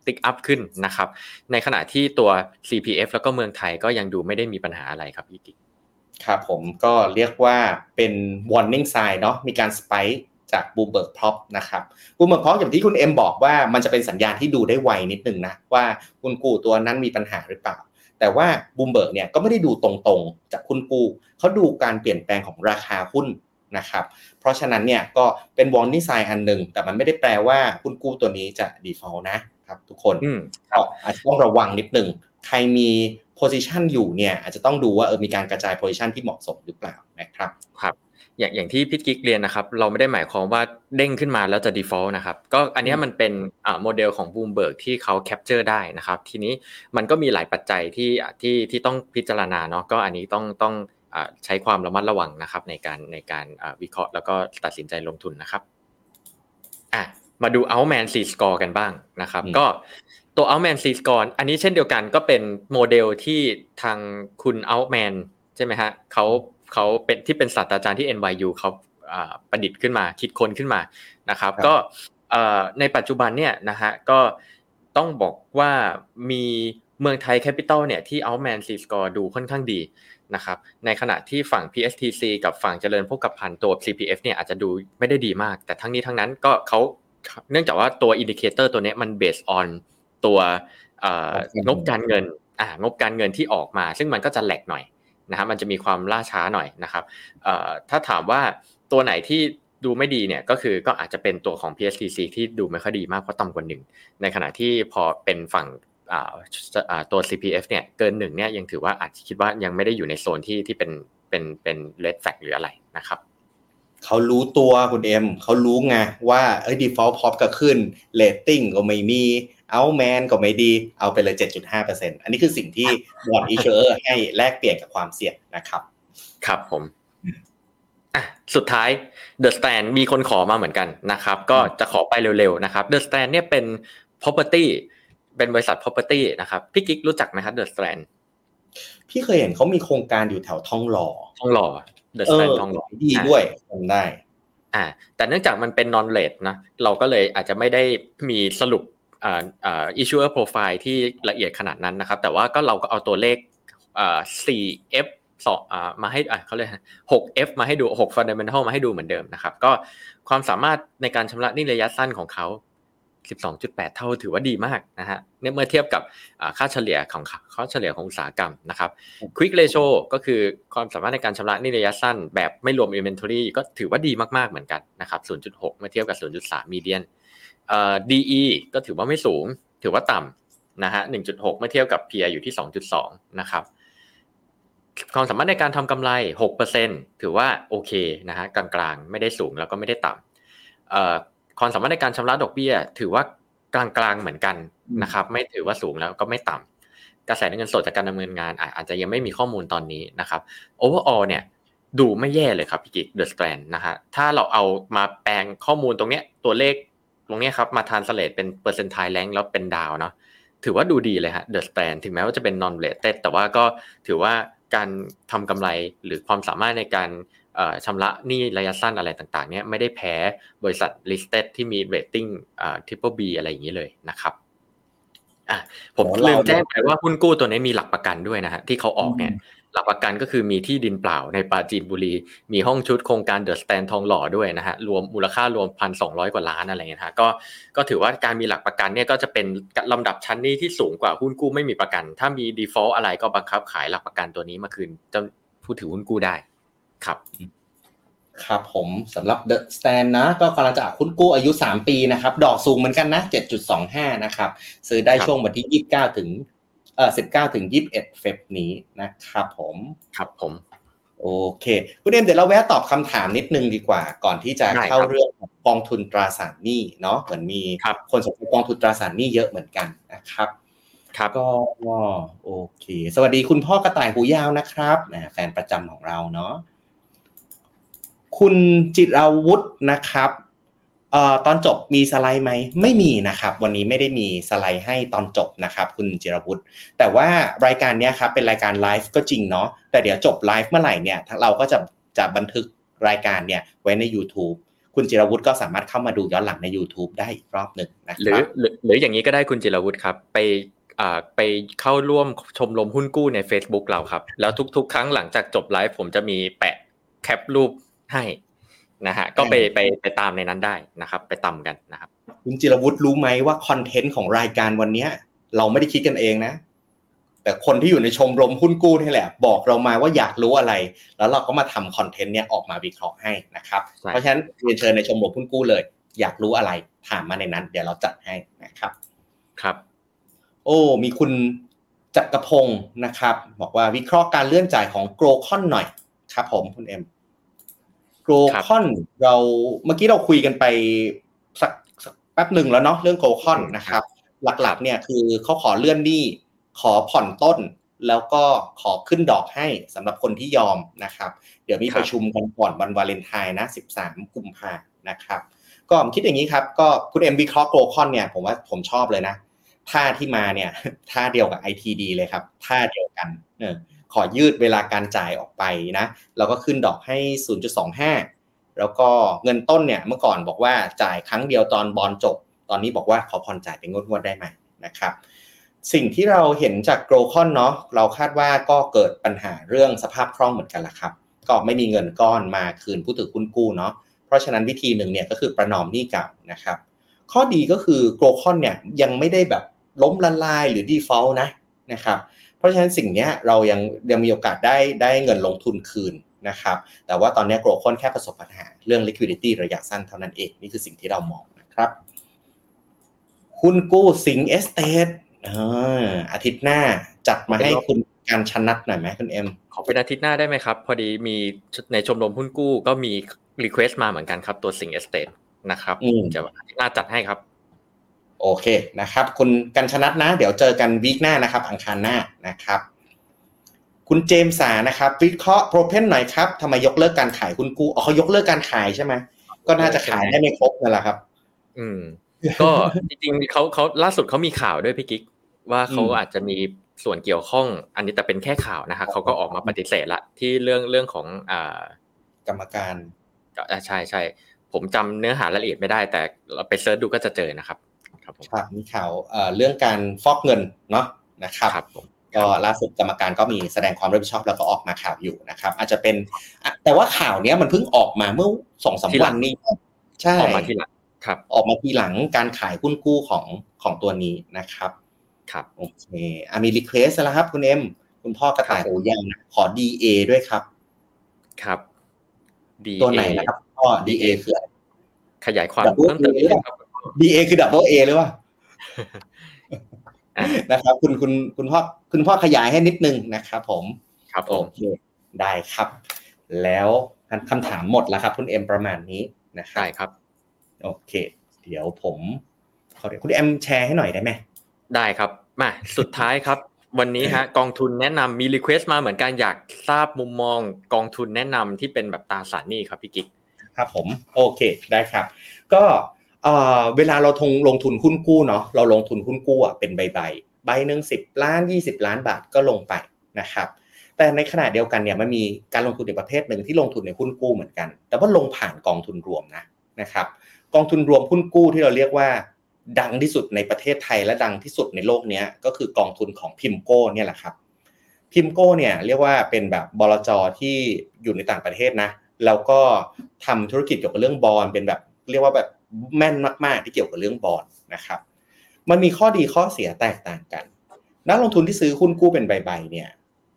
tick up ขึ้นนะครับ ในขณะที่ตัว CPF แล้วก็เมืองไทยก็ยังดูไม่ได้มีปัญหาอะไรครับพี่กิ๊กครับผมก็เรียกว่าเป็น warning sign เนาะมีการ spike จาก Bloomberg prob นะครับ Bloomberg prob อย่างที่คุณเอ็มบอกว่ามันจะเป็นสัญญาณที่ดูได้ไวนิดนึงนะว่าหุ้นกู้ตัวนั้นมีปัญหาหรือเปล่า แต่ว่าบูมเบิร์กเนี่ยก็ไม่ได้ดูตรงๆ จากหุ้นกู้เขาดูการเปลี่ยนแปลงของราคาหุ้นนะครับ เพราะฉะนั้นเนี่ยก็เป็น warning sign อันหนึ่งแต่มันไม่ได้แปลว่าหุ้นกู้ตัวนี้จะ default นะครับทุกคนก็อาจจะต้องระวังนิดนึงใครมี position อยู่เนี่ยอาจจะต้องดูว่าเออมีการกระจาย position ที่เหมาะสมหรือเปล่านะครับครับ อย่างอย่างที่พี่กิ๊กเรียนนะครับ เราไม่ได้หมายความว่าเด้งขึ้นมาแล้วจะ default นะครับ ก็อันนี้มันเป็นอ่าโมเดลของ Bloomberg ที่เขา capture ได้นะครับ ทีนี้มันก็มีหลายปัจจัยที่ที่ที่ต้องพิจารณาเนาะก็อันนี้ต้องต้องใช้ความระมัดระวังนะครับในการในการวิเคราะห์แล้วก็ตัดสินใจลงทุนนะครับอะมาดู Outman C score กันบ้างนะครับ ก็ตัว Altman Z score อันนี้เช่นเดียวกันก็เป็นโมเดลที่ทางคุณ Altman ใช่ไหมฮะเขา เขาเป็นที่เป็นศาสตราจารย์ที่ NYU เขาประดิษฐ์ขึ้นมาคิดค้นขึ้นมานะครับ ก็ในปัจจุบันเนี่ยนะฮะก็ต้องบอกว่ามีเมืองไทยแคปิตอลเนี่ยที่ Altman Z score ดูค่อนข้างดีนะครับในขณะที่ฝั่ง PSTC กับฝั่งเจริญโภคภัณฑ์ตัว CPF เนี่ยอาจจะดูไม่ได้ดีมาก แต่ทั้งนี้ทั้งนั้นก็เขาเนื่องจากว่าตัว indicator ตัวนี้มัน based on ตัวงบการเงินงบการเงินที่ออกมา ซึ่งมันก็จะ lag หน่อย นะครับมันจะมีความล่าช้าหน่อยนะครับถ้าถามว่าตัวไหนที่ดูไม่ดีเนี่ยก็คือก็อาจจะเป็นตัวของ PSTC ที่ดูไม่ค่อยดีมากเพราะต่ำกว่าหนึ่งในขณะที่พอเป็นฝั่งตัว CPF เนี่ยเกินหนึ่งเนี่ยยังถือว่าอาจจะคิดว่ายังไม่ได้อยู่ในโซนที่ที่เป็นเป็นเป็น red flag หรืออะไรนะครับเขารู้ตัวคุณเอ็มเขารู้ไงว่าเอ้ย default prob ก็ขึ้น rating ก็ไม่มี Altman ก็ไม่ดี เอาไปเลย 7.5%อันนี้คือสิ่งที่ bond issuer ให้แลกเปลี่ยนกับความเสี่ยงนะครับ ครับผมอะสุดท้าย The Stand มีคนขอมาเหมือนกันนะครับ ก็จะขอไปเร็วๆนะครับ The Stand เนี่ยเป็น property เป็นบริษัท property นะครับพี่กิ๊กรู้จักไหมครับ The Standพี่เคยเห็นเขามีโครงการอยู่แถวทองหล่อทองหล่อเดอะสแตนทองหล่อดีด้วยทำได้ อ่า แต่เนื่องจากมันเป็น non r a t นะเราก็เลยอาจจะไม่ได้มีสรุป อ่าอ่า issuer profile ที่ละเอียดขนาดนั้นนะครับ แต่ว่าก็เราก็เอาตัวเลขอ่า 4F สองอ่ามาให้อ่าเขาเรียก 6F มาให้ดู 6 fundamental มาให้ดูเหมือนเดิมนะครับ ก็ความสามารถในการชำระหนี้ระยะสั้นของเขา 12.8 เท่าถือว่าดีมากนะฮะเนี่ยเมื่อเทียบกับค่าเฉลี่ยของค่าเฉลี่ยของอุตสาหกรรมนะครับ Quick Ratio ก็คือความสามารถในการชำระหนี้ระยะสั้น แบบไม่รวม Inventory ก็ถือว่าดีมากๆเหมือนกันนะครับ 0.6 เมื่อเทียบกับ 0.3 Median เอ่อ DE ก็ถือว่าไม่สูง ถือว่าต่ำนะฮะ 1.6 เมื่อเทียบกับ PE อยู่ที่ 2.2 นะครับ ความสามารถในการทำกำไร 6%ถือว่าโอเคนะฮะกลางๆ ไม่ได้สูงแล้วก็ไม่ได้ต่ำความสามารถในการชำระดอกเบี้ย ถือว่ากลางๆ เหมือนกันนะครับ ไม่ถือว่าสูงแล้วก็ไม่ต่ำกระแสเงินสดจากการดำเนินงานอาจจะยังไม่มีข้อมูลตอนนี้นะครับ overall เนี่ยดูไม่แย่เลยครับพี่กิ๊กเดอะสแตนนะฮะถ้าเราเอามาแปลงข้อมูลตรงเนี้ยตัวเลข ตรงเนี้ยครับมา translate เป็น percentile rank แล้วเป็นดาวเนาะถือว่าดูดีเลยฮะเดอะสแตนถึงแม้ว่าจะเป็น non-rate แต่ว่าก็ถือว่าการทำกำไรหรือความสามารถในการชำระหนี้ระยะสั้นอะไรต่างๆเนี่ยไม่ได้แพ้บริษัท listed ที่มี rating triple B อะไรอย่างนี้เลยนะครับอะผมลืมแจ้งไปว่าหุ้นกู้ตัวนี้มีหลักประกันด้วยนะฮะที่เขาออกเนี่ย หลักประกันก็คือมีที่ดินเปล่าในปาจีนบุรี มีห้องชุดโครงการเดอะสแตนทองหล่อด้วยนะฮะรวมมูลค่ารวมพันสองร้อยกว่าล้านอะไรเงี้ยฮะก็ก็ถือว่าการมีหลักประกันเนี่ยก็จะเป็นลำดับชั้นนี้ที่สูงกว่าหุ้นกู้ไม่มีประกัน ถ้ามี default อะไรก็บังคับขายหลักประกันตัวนี้มาคืนจะผู้ถือหุ้นกู้ได้ครับครับผมสำหรับ The Stand นะ ก็กำลังจะหุ้นกู้อายุ 3 ปีนะครับ ดอกสูงเหมือนกันนะ 7.25 นะครับ ซื้อได้ช่วงวันที่ 29 ถึง เอ่อ19ถึง21เฟบนี้นะครับผมครับผมโอเค คุณเอ็มเดี๋ยวเราแวะตอบคำถามนิดนึงดีกว่า ก่อนที่จะเข้าเรื่องของกองทุนตราสารหนี้เนาะเหมือนมีคนสนใจกองทุนตราสารหนี้เยอะเหมือนกันนะครับ ครับก็โอเค สวัสดีคุณพ่อกระต่ายหูยาวนะครับแฟนประจำของเราเนาะคุณจิราวุฒินะครับ เอ่อตอนจบมีสไลด์ไหมไม่มีนะครับ วันนี้ไม่ได้มีสไลด์ให้ตอนจบนะครับ คุณจิรวุฒิแต่ว่ารายการนี้ครับเป็นรายการไลฟ์ก็จริงเนาะแต่เดี๋ยวจบไลฟ์เมื่อไหร่เนี่ยเราก็จะจะบันทึกรายการเนี่ยไว้ใน YouTube คุณจิรวุฒิก็สามารถเข้ามาดูย้อนหลังใน YouTube ได้อีกรอบหนึ่งนะครับหรือหรืออย่างนี้ก็ได้คุณจิรวุฒิครับ ไปไปเข้าร่วมชมรมหุ้นกู้ใน Facebook เราครับ แล้วทุก ๆ ครั้งหลังจากจบไลฟ์ผมจะมีแปะแคปรูปให้ นะฮะก็ไปไปไปตามในนั้นได้นะครับ ไปตามกันนะครับคุณจิรวุฒิรู้ไหมว่าคอนเทนต์ของรายการวันนี้เราไม่ได้คิดกันเองนะ แต่คนที่อยู่ในชมรมหุ้นกู้นี่แหละ บอกเรามาว่าอยากรู้อะไร แล้วเราก็มาทำคอนเทนต์เนี้ยออกมาวิเคราะห์ให้นะครับ เพราะฉะนั้นเรียนเชิญในชมรมหุ้นกู้เลย อยากรู้อะไรถามมาในนั้น เดี๋ยวเราจัดให้นะครับครับ โอ้มีคุณจักรพงศ์นะครับ บอกว่าวิเคราะห์การเลื่อนจ่ายของโกลคอนหน่อยครับ ผมคุณเอ็มโก ลคอนเราเมื่อกี้เราคุยกันไปสักแป๊บหนึ่งแล้วเนาะเรื่องโกลคอนนะครับ หลักๆเนี่ยคือเขาขอเลื่อนหนี้ขอผ่อนต้น แล้วก็ขอขึ้นดอกให้สำหรับคนที่ยอมนะครับ เดี๋ยวมีประชุมกันก่อนวันวาเลนไทน์นะ 13 กุมภานะครับ ก็ผมคิดอย่างนี้ครับก็คุณเอ็มวิเคราะห์โกลคอนเนี่ยผมว่าผมชอบเลยนะท่าที่มาเนี่ยท่าเดียวกับ ITD เลยครับท่าเดียวกันเออ ขอยืดเวลาการจ่ายออกไปนะแล้วก็ขึ้นดอกให้ 0.25 แล้วก็เงินต้นเนี่ยเมื่อก่อนบอกว่าจ่ายครั้งเดียวตอนบอลจบ ตอนนี้บอกว่าขอผ่อนจ่ายเป็นงวดๆได้ไหมนะครับสิ่งที่เราเห็นจากโกลคอนเนาะเราคาดว่าก็เกิดปัญหาเรื่องสภาพคล่องเหมือนกันละครับ ก็ไม่มีเงินก้อนมาคืนผู้ถือหุ้นกู้เนาะเพราะฉะนั้นวิธีหนึ่งเนี่ยก็คือประนอมหนี้เก่านะครับ ข้อดีก็คือโกลคอนเนี่ยยังไม่ได้แบบล้มละลายหรือ default นะนะครับ เพราะฉะนั้นสิ่งนี้เรายังยังมีโอกาสได้ได้เงินลงทุนคืนนะครับ แต่ว่าตอนนี้โกลคอนแค่ประสบปัญหาเรื่อง liquidity ระยะสั้นเท่านั้นเอง นี่คือสิ่งที่เรามองนะครับหุ้นกู้สิงห์เอสเตทอาทิตย์หน้าจัดมาให้คุณการชนัดหน่อยไหมคุณเอ็มขอเป็นอาทิตย์หน้าได้ไหมครับ พอดีมีในชมรมหุ้นกู้ก็มี request มาเหมือนกันครับตัวสิงห์เอสเตทนะครับจะอาทิตย์หน้าจัดให้ครับ โอเคนะครับ คุณกันชนัดนะ เดี๋ยวเจอกัน week หน้านะครับ อังคารหน้านะครับ คุณเจมสานะครับ วิเคราะห์โปรเอ็นหน่อยครับทำไมยกเลิกการขายหุ้นกู้อ๋อเขายกเลิกการขายใช่ไหมก็น่าจะขายได้ไม่ครบนั่นแหละครับ อืม ก็จริงๆเขาเขาล่าสุดเขามีข่าวด้วยพี่กิ๊กว่าเขาอาจจะมีส่วนเกี่ยวข้อง อันนี้แต่เป็นแค่ข่าวนะครับเขาก็ออกมาปฏิเสธละที่เรื่องเรื่องของอ่ากรรมการใช่ใช่ผมจำเนื้อหารายละเอียดไม่ได้ แต่เราไปเซิร์ชดูก็จะเจอนะครับ ครับครับมีข่าวเรื่องการฟอกเงินเนาะนะครับครับก็ล่าสุดกรรมการก็มีแสดงความรับผิดชอบแล้วก็ออกมาข่าวอยู่นะครับ อาจจะเป็นแต่ว่าข่าวเนี้ยมันเพิ่งออกมาเมื่อสองสามวันนี้ใช่ออกมาทีหลังครับ ออกมาทีหลังการขายหุ้นกู้ของของตัวนี้นะครับ ครับโอเคอะมี request แล้วครับ คุณเอ็มคุณพ่อกระต่ายหูยาวนะขอ DA ด้วยครับ ครับ DA ตัวไหนนะครับพ่อ DA คืออะไรขยายความ Double เพิ่มเติม A นิดนึงครับ DA คือ double A หรือว่าอะนะครับ คุณคุณคุณพ่อคุณพ่อขยายให้นิดนึงนะครับผมครับผโอเคได้ครับ แล้วคำถามหมดแล้วครับ คุณเอ็มประมาณนี้นะครับได้ครับ โอเค เดี๋ยวผมขอเดี๋ยวคุณเอ็มแชร์ให้หน่อยได้ไหมได้ครับมาสุดท้ายครับ วันนี้ฮะกองทุนแนะนำมี request มาเหมือนกันอยากทราบมุมมอง กองทุนแนะนำที่เป็นแบบตราสารหนี้ครับพี่กิ๊กครับผมโอเคได้ครับ ก็ เวลาเราทงลงทุนหุ้นกู้เนาะเราลงทุนหุ้นกู้อะเป็นใบใบใบหนึ่งสิบล้านยี่สิบล้านบาทก็ลงไปนะครับ แต่ในขณะเดียวกันเนี่ยมันมีการลงทุนในประเภทหนึ่งที่ลงทุนในหุ้นกู้เหมือนกัน แต่ว่าลงผ่านกองทุนรวมนะนะครับ กองทุนรวมหุ้นกู้ที่เราเรียกว่า ดังที่สุดในประเทศไทยและดังที่สุดในโลกเนี้ยก็คือกองทุนของพิมโก้เนี่ยแหละครับพิมโก้เนี่ยเรียกว่าเป็นแบบบลจที่อยู่ในต่างประเทศนะแล้วก็ทำธุรกิจเกี่ยวกับเรื่องบอลเป็นแบบเรียกว่าแบบ แม่นมากๆที่เกี่ยวกับเรื่องบอลนะครับ มันมีข้อดีข้อเสียแตกต่างกัน นักลงทุนที่ซื้อหุ้นกู้เป็นใบๆเนี่ย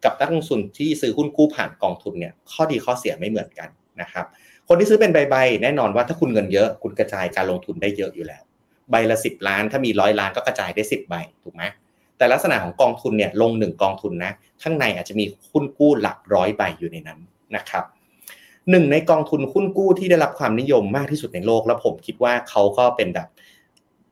กับนักลงทุนที่ซื้อหุ้นกู้ผ่านกองทุนเนี่ย ข้อดีข้อเสียไม่เหมือนกันนะครับ คนที่ซื้อเป็นใบๆแน่นอนว่าถ้าคุณเงินเยอะคุณกระจายการลงทุนได้เยอะอยู่แล้ว ใบละสิบล้าน ถ้ามีร้อยล้านก็กระจายได้สิบใบถูกไหมแต่ลักษณะของกองทุนเนี่ยลงหนึ่งกองทุนนะข้างในอาจจะมีหุ้นกู้หลักร้อยใบอยู่ในนั้นนะครับ หนึ่งในกองทุนหุ้นกู้ที่ได้รับความนิยมมากที่สุดในโลก แล้วผมคิดว่าเขาก็เป็นแบบ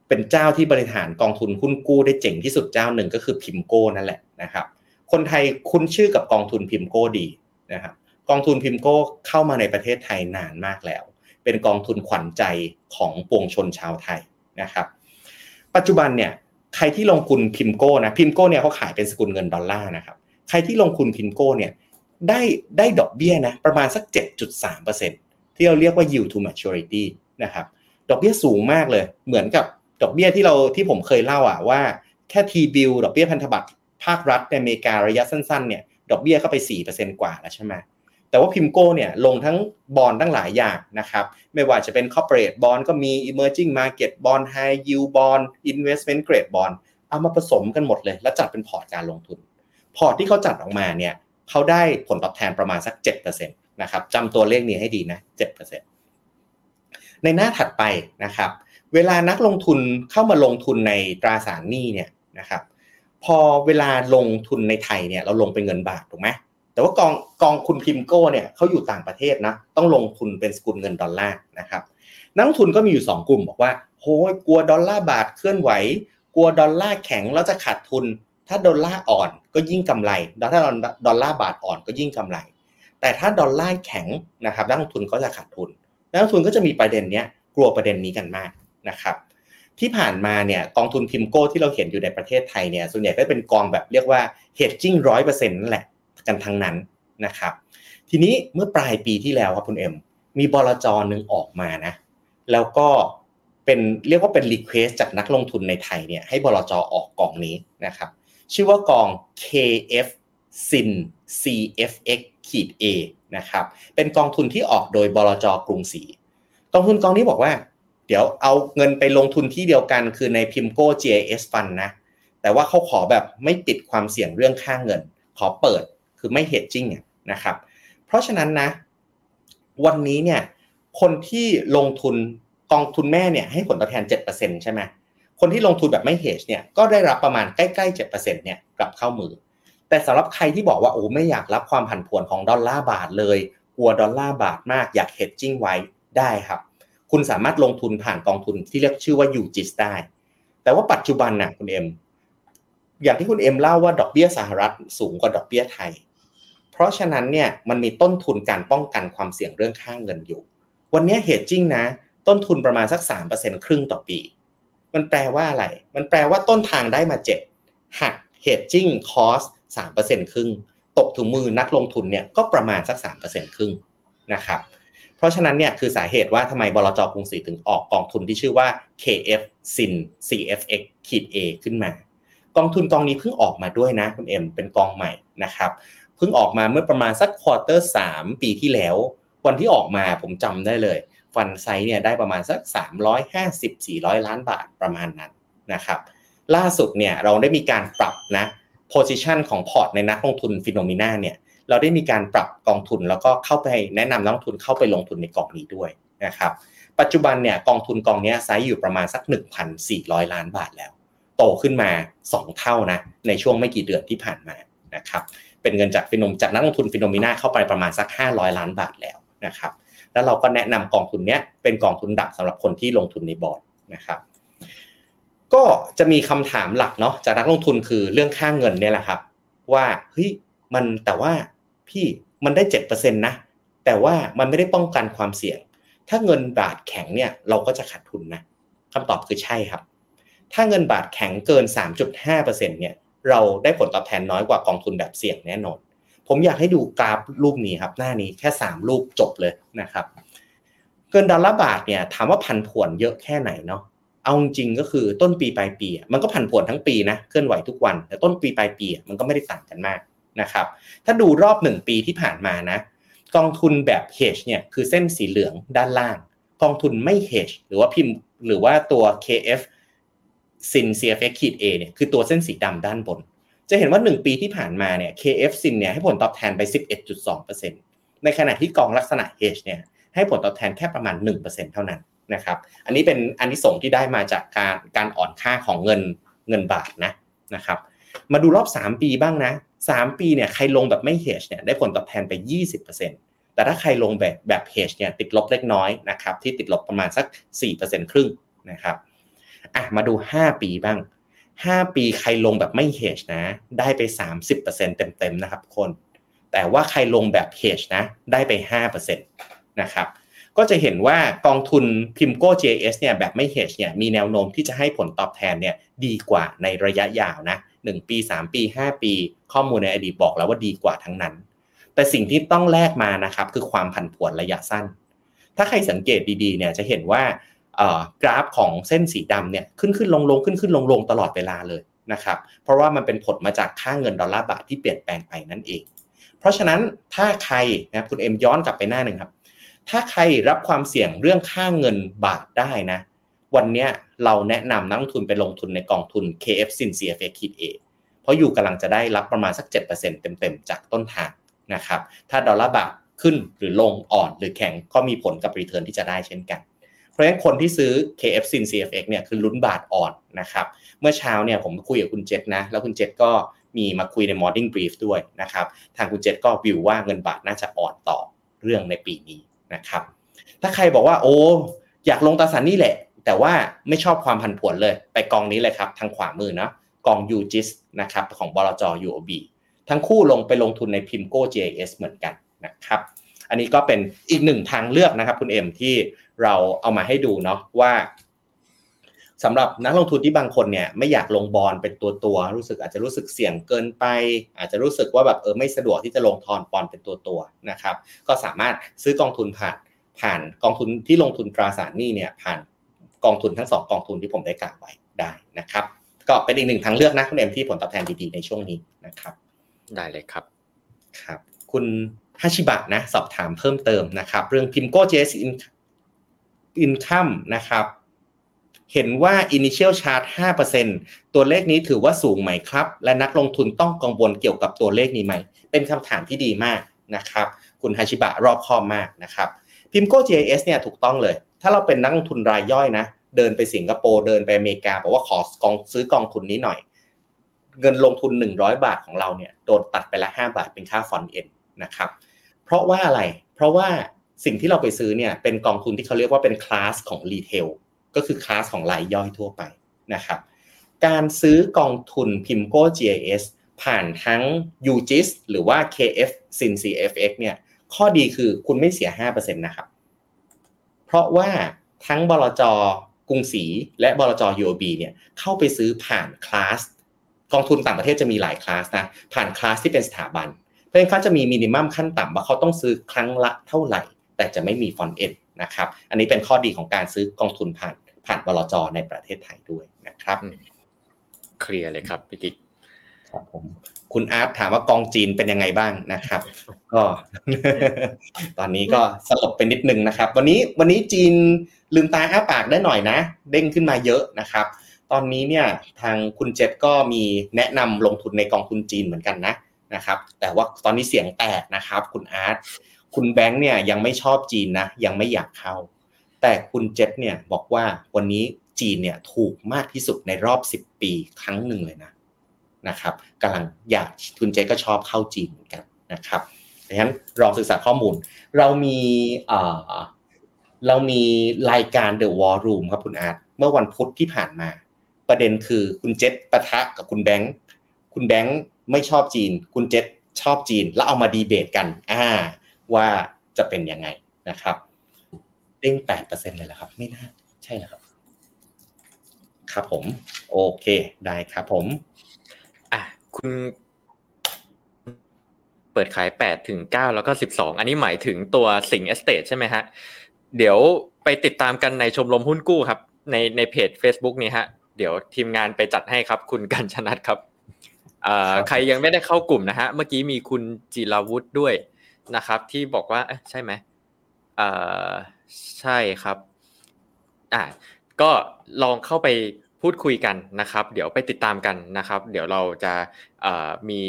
เป็นเจ้าที่บริหารกองทุนหุ้นกู้ได้เจ๋งที่สุดเจ้าหนึ่งก็คือพิมโก้นั่นแหละนะครับ คนไทยคุ้นชื่อกับกองทุนพิมโก้ดีนะครับกองทุนพิมโก้เข้ามาในประเทศไทยนานมากแล้ว เป็นกองทุนขวัญใจของปวงชนชาวไทยนะครับ ปัจจุบันเนี่ยใครที่ลงทุนพิมโก้นะพิมโก้เนี่ยเขาขายเป็นสกุลเงินดอลลาร์นะครับใครที่ลงทุนพิมโก้เนี่ย ได้ได้ดอกเบี้ยนะประมาณสัก 7.3%ที่เราเรียกว่า yield to maturity นะครับดอกเบี้ยสูงมากเลย เหมือนกับดอกเบี้ยที่เราที่ผมเคยเล่าอะว่าแค่ T bill ดอกเบี้ยพันธบัตรภาครัฐในอเมริการะยะสั้นๆเนี่ยดอกเบี้ยก็ไป 4%กว่าแล้วใช่ไหมแต่ว่าพิมโก้เนี่ยลงทั้งบอลตั้งหลายอย่างนะครับไม่ว่าจะเป็น corporate bond ก็มี emerging market bond high yield bond investment grade bond เอามาผสมกันหมดเลย แล้วจัดเป็นพอร์ตการลงทุน พอร์ตที่เขาจัดออกมาเนี่ย เขาได้ผลตอบแทนประมาณสัก7%นะครับจำตัวเลขนี้ให้ดีนะ 7%ในหน้าถัดไปนะครับ เวลานักลงทุนเข้ามาลงทุนในตราสารหนี้เนี่ยนะครับ พอเวลาลงทุนในไทยเนี่ยเราลงเป็นเงินบาทถูกไหมแต่ว่ากองกองทุนพิมโก้เนี่ยเขาอยู่ต่างประเทศนะต้องลงทุนเป็นสกุลเงินดอลลาร์นะครับนักลงทุนก็มีอยู่ 2 กลุ่มบอกว่าโอ้ยกลัวดอลลาร์บาทเคลื่อนไหว กลัวดอลลาร์แข็งแล้วจะขาดทุน ถ้าดอลลาร์อ่อนก็ยิ่งกำไรแล้วถ้าดอลลาร์บาทอ่อนก็ยิ่งกำไร แต่ถ้าดอลลาร์แข็งนะครับนักลงทุนก็จะขาดทุน นักลงทุนก็จะมีประเด็นเนี้ยกลัวประเด็นนี้กันมากนะครับ ที่ผ่านมาเนี่ยกองทุนพิมโก้ที่เราเห็นอยู่ในประเทศไทยเนี่ยส่วนใหญ่ก็เป็นกองแบบเรียกว่า hedging ร้อยเปอร์เซ็นต์นั่นแหละกันทั้งนั้นนะครับ ทีนี้เมื่อปลายปีที่แล้วครับคุณเอ็มมีบลจหนึ่งออกมานะแล้วก็เป็นเรียกว่าเป็น request จากนักลงทุนในไทยเนี่ยให้บลจออกกองนี้นะครับ ชื่อว่ากอง KF SIN CFX ขีด A นะครับ เป็นกองทุนที่ออกโดยบลจกรุงศรีกองทุนกองนี้บอกว่า เดี๋ยวเอาเงินไปลงทุนที่เดียวกันคือในพิมโก้ GIS Fund นะ แต่ว่าเขาขอแบบไม่ติดความเสี่ยงเรื่องค่าเงิน ขอเปิดคือไม่ hedging นะครับ เพราะฉะนั้นนะ วันนี้เนี่ยคนที่ลงทุนกองทุนแม่เนี่ยให้ผลตอบแทน 7%ใช่ไหม คนที่ลงทุนแบบไม่ hedge เนี่ยก็ได้รับประมาณใกล้ๆ7%เนี่ยกลับเข้ามือ แต่สำหรับใครที่บอกว่าโอ้ไม่อยากรับความผันผวนของดอลลาร์บาทเลย กลัวดอลลาร์บาทมากอยาก hedging ไว้ได้ครับ คุณสามารถลงทุนผ่านกองทุนที่เรียกชื่อว่า UGIS ได้ แต่ว่าปัจจุบันน่ะคุณเอ็มอย่างที่คุณเอ็มเล่าว่าดอกเบี้ยสหรัฐสูงกว่าดอกเบี้ยไทย เพราะฉะนั้นเนี่ยมันมีต้นทุนการป้องกันความเสี่ยงเรื่องค่างเงินอยู่ วันนี้ hedging นะ ต้นทุนประมาณสัก3%ครึ่งต่อปี มันแปลว่าอะไร มันแปลว่าต้นทางได้มา 7 หัก hedging cost 3%ครึ่ง ตกถึงมือนักลงทุนเนี่ยก็ประมาณสัก 3%ครึ่งนะครับ เพราะฉะนั้นเนี่ยคือสาเหตุว่าทำไมบลจกรุงศรีถึงออกกองทุนที่ชื่อว่า KF SIN CFX ขีด A ขึ้นมา กองทุนกองนี้เพิ่งออกมาด้วยนะคุณเอ็มเป็นกองใหม่นะครับ เพิ่งออกมาเมื่อประมาณสัก quarter สามปีที่แล้ว วันที่ออกมาผมจำได้เลย fund size เนี่ยได้ประมาณสัก 350-400 ล้านบาทประมาณนั้นนะครับล่าสุดเนี่ยเราได้มีการปรับนะ position ของพอร์ตในนักลงทุนฟิโนมิน่าเนี่ยเราได้มีการปรับกองทุนแล้วก็เข้าไปแนะนำนักลงทุนเข้าไปลงทุนในกองนี้ด้วยนะครับปัจจุบันเนี่ยกองทุนกองนี้ไซส์อยู่ประมาณสัก 1,400 ล้านบาทแล้ว โตขึ้นมา 2 เท่านะในช่วงไม่กี่เดือนที่ผ่านมานะครับเป็นเงินจากฟิโนมจากนักลงทุนฟิโนมิน่าเข้าไปประมาณสัก 500 ล้านบาทแล้วนะครับ แล้วเราก็แนะนำกองทุนนี้เป็นกองทุนหลักสำหรับคนที่ลงทุนใน bond นะครับ ก็จะมีคำถามหลักเนาะจากนักลงทุนคือเรื่องค่าเงินเนี่ยแหละครับ ว่าเฮ้ยมันแต่ว่าพี่มันได้เจ็ดเปอร์เซ็นต์นะแต่ว่ามันไม่ได้ป้องกันความเสี่ยง ถ้าเงินบาทแข็งเนี่ยเราก็จะขาดทุนนะคำตอบคือใช่ครับ ถ้าเงินบาทแข็งเกิน 3.5%เนี่ยเราได้ผลตอบแทนน้อยกว่ากองทุนแบบเสี่ยงแน่นอน ผมอยากให้ดูกราฟรูปนี้ครับหน้านี้แค่ 3 รูปจบเลยนะครับ เกินดอลลาร์บาทเนี่ยถามว่าพันผวนเยอะแค่ไหนเนาะเอาจริงก็คือต้นปีปลายปีมันก็พันผวนทั้งปีนะเคลื่อนไหวทุกวัน แต่ต้นปีปลายปีมันก็ไม่ได้ต่างกันมากนะครับ ถ้าดูรอบหนึ่งปีที่ผ่านมานะ กองทุนแบบ hedge เนี่ยคือเส้นสีเหลืองด้านล่าง กองทุนไม่ hedge หรือว่าพิมพ์หรือว่าตัว KF sin CFX ขีด A เนี่ยคือตัวเส้นสีดำด้านบน จะเห็นว่า 1 ปีที่ผ่านมาเนี่ย KF sin เนี่ยให้ผลตอบแทนไป 11.2%ในขณะที่กองลักษณะ hedge เนี่ยให้ผลตอบแทนแค่ประมาณ 1%เท่านั้นนะครับ อันนี้เป็นอันที่ส่งที่ได้มาจากการการอ่อนค่าของเงินเงินบาทนะนะครับ มาดูรอบ 3 ปีบ้างนะ 3 ปีเนี่ยใครลงแบบไม่ hedge เนี่ยได้ผลตอบแทนไป 20%แต่ถ้าใครลงแบบแบบ hedge เนี่ยติดลบเล็กน้อยนะครับที่ติดลบประมาณสัก 4%ครึ่งนะครับอะมาดู 5 ปีบ้าง 5 ปีใครลงแบบไม่ hedge นะ ได้ไป 30%เต็มๆนะครับคน แต่ว่าใครลงแบบ hedge นะ ได้ไป 5%นะครับก็จะเห็นว่ากองทุนพิมโก้ JS เนี่ยแบบไม่ hedge เนี่ยมีแนวโน้มที่จะให้ผลตอบแทนเนี่ยดีกว่าในระยะยาวนะ1ปี 3 ปี 5 ปี ข้อมูลในอดีตบอกแล้วว่าดีกว่าทั้งนั้น แต่สิ่งที่ต้องแลกมานะครับคือความผันผวนระยะสั้น ถ้าใครสังเกตดีๆเนี่ยจะเห็นว่า กราฟของเส้นสีดำเนี่ยขึ้นขึ้นลงลงขึ้นขึ้นลงลงตลอดเวลาเลยนะครับ เพราะว่ามันเป็นผลมาจากค่าเงินดอลลาร์บาทที่เปลี่ยนแปลงไปนั่นเอง เพราะฉะนั้นถ้าใครนะคุณเอ็มย้อนกลับไปหน้าหนึ่งครับ ถ้าใครรับความเสี่ยงเรื่องค่าเงินบาทได้นะ วันนี้เราแนะนำนักลงทุนไปลงทุนในกองทุน KF Sin CFA คิด A เพราะอยู่กำลังจะได้รับประมาณสัก 7%เต็มๆ จากต้นทางนะครับ ถ้าดอลลาร์บาทขึ้นหรือลงอ่อนหรือแข็งก็มีผลกับรีเทิร์นที่จะได้เช่นกัน เพราะฉะนั้นคนที่ซื้อ KF Sin CFX เนี่ยคือลุ้นบาทอ่อนนะครับ เมื่อเช้าเนี่ยผมคุยกับคุณเจษนะ แล้วคุณเจษก็มีมาคุยใน morning brief ด้วยนะครับ ทางคุณเจษก็วิวว่าเงินบาทน่าจะอ่อนต่อเรื่องในปีนี้นะครับ ถ้าใครบอกว่าโอ้อยากลงตราสารนี่แหละ แต่ว่าไม่ชอบความผันผวนเลย ไปกองนี้เลยครับ ทางขวามือนะกอง UGIS นะครับของบลจ UOB ทั้งคู่ลงไปลงทุนในพิมโก้ JS เหมือนกันนะครับ อันนี้ก็เป็นอีกหนึ่งทางเลือกนะครับคุณเอ็มที่ เราเอามาให้ดูเนาะว่าสำหรับนักลงทุนที่บางคนเนี่ยไม่อยากลงบอลเป็นตัวตัวรู้สึกอาจจะรู้สึกเสี่ยงเกินไป อาจจะรู้สึกว่าแบบเออไม่สะดวกที่จะลงทอนบอลเป็นตัวตัวนะครับ ก็สามารถซื้อกองทุนผ่านผ่านกองทุนที่ลงทุนตราสารหนี้เนี่ยผ่านกองทุนทั้งสองกองทุนที่ผมได้กล่าวไว้ได้นะครับ ก็เป็นอีกหนึ่งทางเลือกนะคุณเอ็มที่ผลตอบแทนดีๆในช่วงนี้นะครับ ได้เลยครับครับ คุณฮาชิบะนะสอบถามเพิ่มเติมนะครับ เรื่องพิมโก้ JS Income นะครับ เห็นว่า Initial Charge 5%ตัวเลขนี้ถือว่าสูงไหมครับ และนักลงทุนต้องกังวลเกี่ยวกับตัวเลขนี้ไหม เป็นคำถามที่ดีมากนะครับ คุณฮาชิบะรอบคอบมากนะครับพิมโก้ JS เนี่ยถูกต้องเลย ถ้าเราเป็นนักลงทุนรายย่อยนะ เดินไปสิงคโปร์ เดินไปอเมริกา บอกว่าขอกองซื้อกองทุนนี้หน่อย เงินลงทุน 100 บาทของเราเนี่ย โดนตัดไปละ 5 บาทเป็นค่าฟอนต์เอ็นนะครับ เพราะว่าอะไร เพราะว่า สิ่งที่เราไปซื้อเนี่ยเป็นกองทุนที่เขาเรียกว่าเป็นคลาสของรีเทลก็คือคลาสของรายย่อยทั่วไปนะครับ การซื้อกองทุน PIMCO GIS ผ่านทั้ง UGIS หรือว่า KF SIN CFX เนี่ยข้อดีคือคุณไม่เสีย 5%นะครับ เพราะว่าทั้งบลจกรุงศรีและบลจ UOB เนี่ยเข้าไปซื้อผ่านคลาสกองทุนต่างประเทศจะมีหลายคลาสนะผ่านคลาสที่เป็นสถาบัน เพราะฉะนั้นเขาจะมีมินิมัมขั้นต่ำว่าเขาต้องซื้อครั้งละเท่าไหร่ แต่จะไม่มีฟอนต์เอ็นนะครับ อันนี้เป็นข้อดีของการซื้อกองทุนผ่านผ่านบลจในประเทศไทยด้วยนะครับ เคลียร์เลยครับพี่กิ๊กครับผมคุณอาร์ตถามว่ากองจีนเป็นยังไงบ้างนะครับ ก็ ตอนนี้ก็สลบไปนิดนึงนะครับ วันนี้วันนี้จีนลืมตาอ้าปากได้หน่อยนะ เด้งขึ้นมาเยอะนะครับ ตอนนี้เนี่ยทางคุณเจษก็มีแนะนำลงทุนในกองทุนจีนเหมือนกันนะนะครับ แต่ว่าตอนนี้เสียงแตกนะครับ คุณอาร์ต คุณแบงค์เนี่ยยังไม่ชอบจีนนะยังไม่อยากเข้า แต่คุณเจษเนี่ยบอกว่าวันนี้จีนเนี่ยถูกมากที่สุดในรอบ 10 ปีครั้งหนึ่งเลยนะนะครับกำลังอยากคุณเจษก็ชอบเข้าจีนเหมือนกันนะครับดังนั้นลองศึกษาข้อมูล เรามีเอ่อเรามีรายการ The War Room ครับคุณอาร์ตเมื่อวันพุธที่ผ่านมา ประเด็นคือคุณเจษปะทะกับคุณแบงค์คุณแบงค์ไม่ชอบจีน คุณเจษชอบจีน แล้วเอามาดีเบตกัน อ่า ว่าจะเป็นยังไงนะครับเด้งแปดเปอร์เซ็นเลยแหละครับ ไม่น่าใช่เหรอครับ ครับผม โอเคได้ครับผม อะคุณเปิดขายแปดถึงเก้าแล้วก็สิบสองอันนี้หมายถึงตัวสิงเอสเต e ใช่ไหมฮะ เดี๋ยวไปติดตามกันในชมรมหุ้นกู้ครับ ในในเพจ Facebook นี้ฮะ เดี๋ยวทีมงานไปจัดให้ครับ คุณกัญชนัทครับเอ่อครับ ใครยังไม่ได้เข้ากลุ่มนะฮะ เมื่อกี้มีคุณจิราวุธด้วย นะครับ ที่บอกว่าเอ๊ะใช่ไหมเอ่อใช่ครับอะก็ลองเข้าไปพูดคุยกันนะครับ เดี๋ยวไปติดตามกันนะครับ เดี๋ยวเราจะเอ่อมี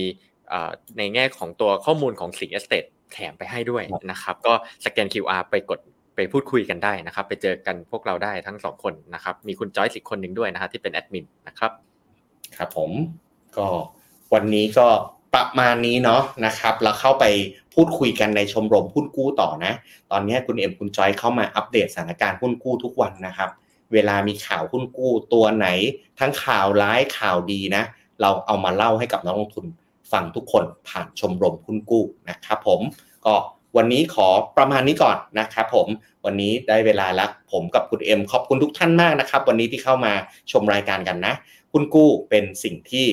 เอ่อในแง่ของตัวข้อมูลของสิงเอสเต e แถมไปให้ด้วยนะครับ ก็สแกน QR ไปกดไปพูดคุยกันได้นะครับ ไปเจอกันพวกเราได้ทั้งสองคนนะครับ มีคุณจอยสิกคนหนึ่งด้วยนะฮะที่เป็นแอดมินนะครับ ครับผมก็วันนี้ก็ ประมาณนี้เนาะนะครับแล้วเข้าไปพูดคุยกันในชมรมหุ้นกู้ต่อนะ ตอนนี้คุณเอ็มคุณจอยเข้ามาอัปเดตสถานการณ์หุ้นกู้ทุกวันนะครับ เวลามีข่าวหุ้นกู้ตัวไหน ทั้งข่าวร้ายข่าวดีนะ เราเอามาเล่าให้กับนักลงทุนฟังทุกคนผ่านชมรมหุ้นกู้นะครับผมก็วันนี้ขอประมาณนี้ก่อนนะครับผมวันนี้ได้เวลาแล้วผมกับคุณเอ็มขอบคุณทุกท่านมากนะครับ วันนี้ที่เข้ามาชมรายการกันนะหุ้นกู้เป็นสิ่งที่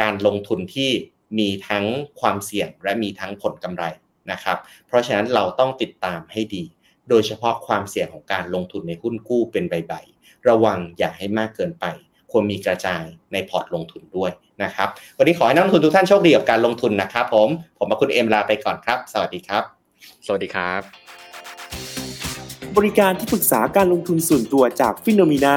การลงทุนที่ มีทั้งความเสี่ยงและมีทั้งผลกำไรนะครับ เพราะฉะนั้นเราต้องติดตามให้ดี โดยเฉพาะความเสี่ยงของการลงทุนในหุ้นกู้เป็นใบๆระวังอย่าให้มากเกินไป ควรมีกระจายในพอร์ตลงทุนด้วยนะครับ วันนี้ขอให้นักลงทุนทุกท่านโชคดีกับการลงทุนนะครับผม ผมกับคุณเอ็มลาไปก่อนครับ สวัสดีครับ สวัสดีครับ บริการที่ปรึกษาการลงทุนส่วนตัวจาก FINNOMENA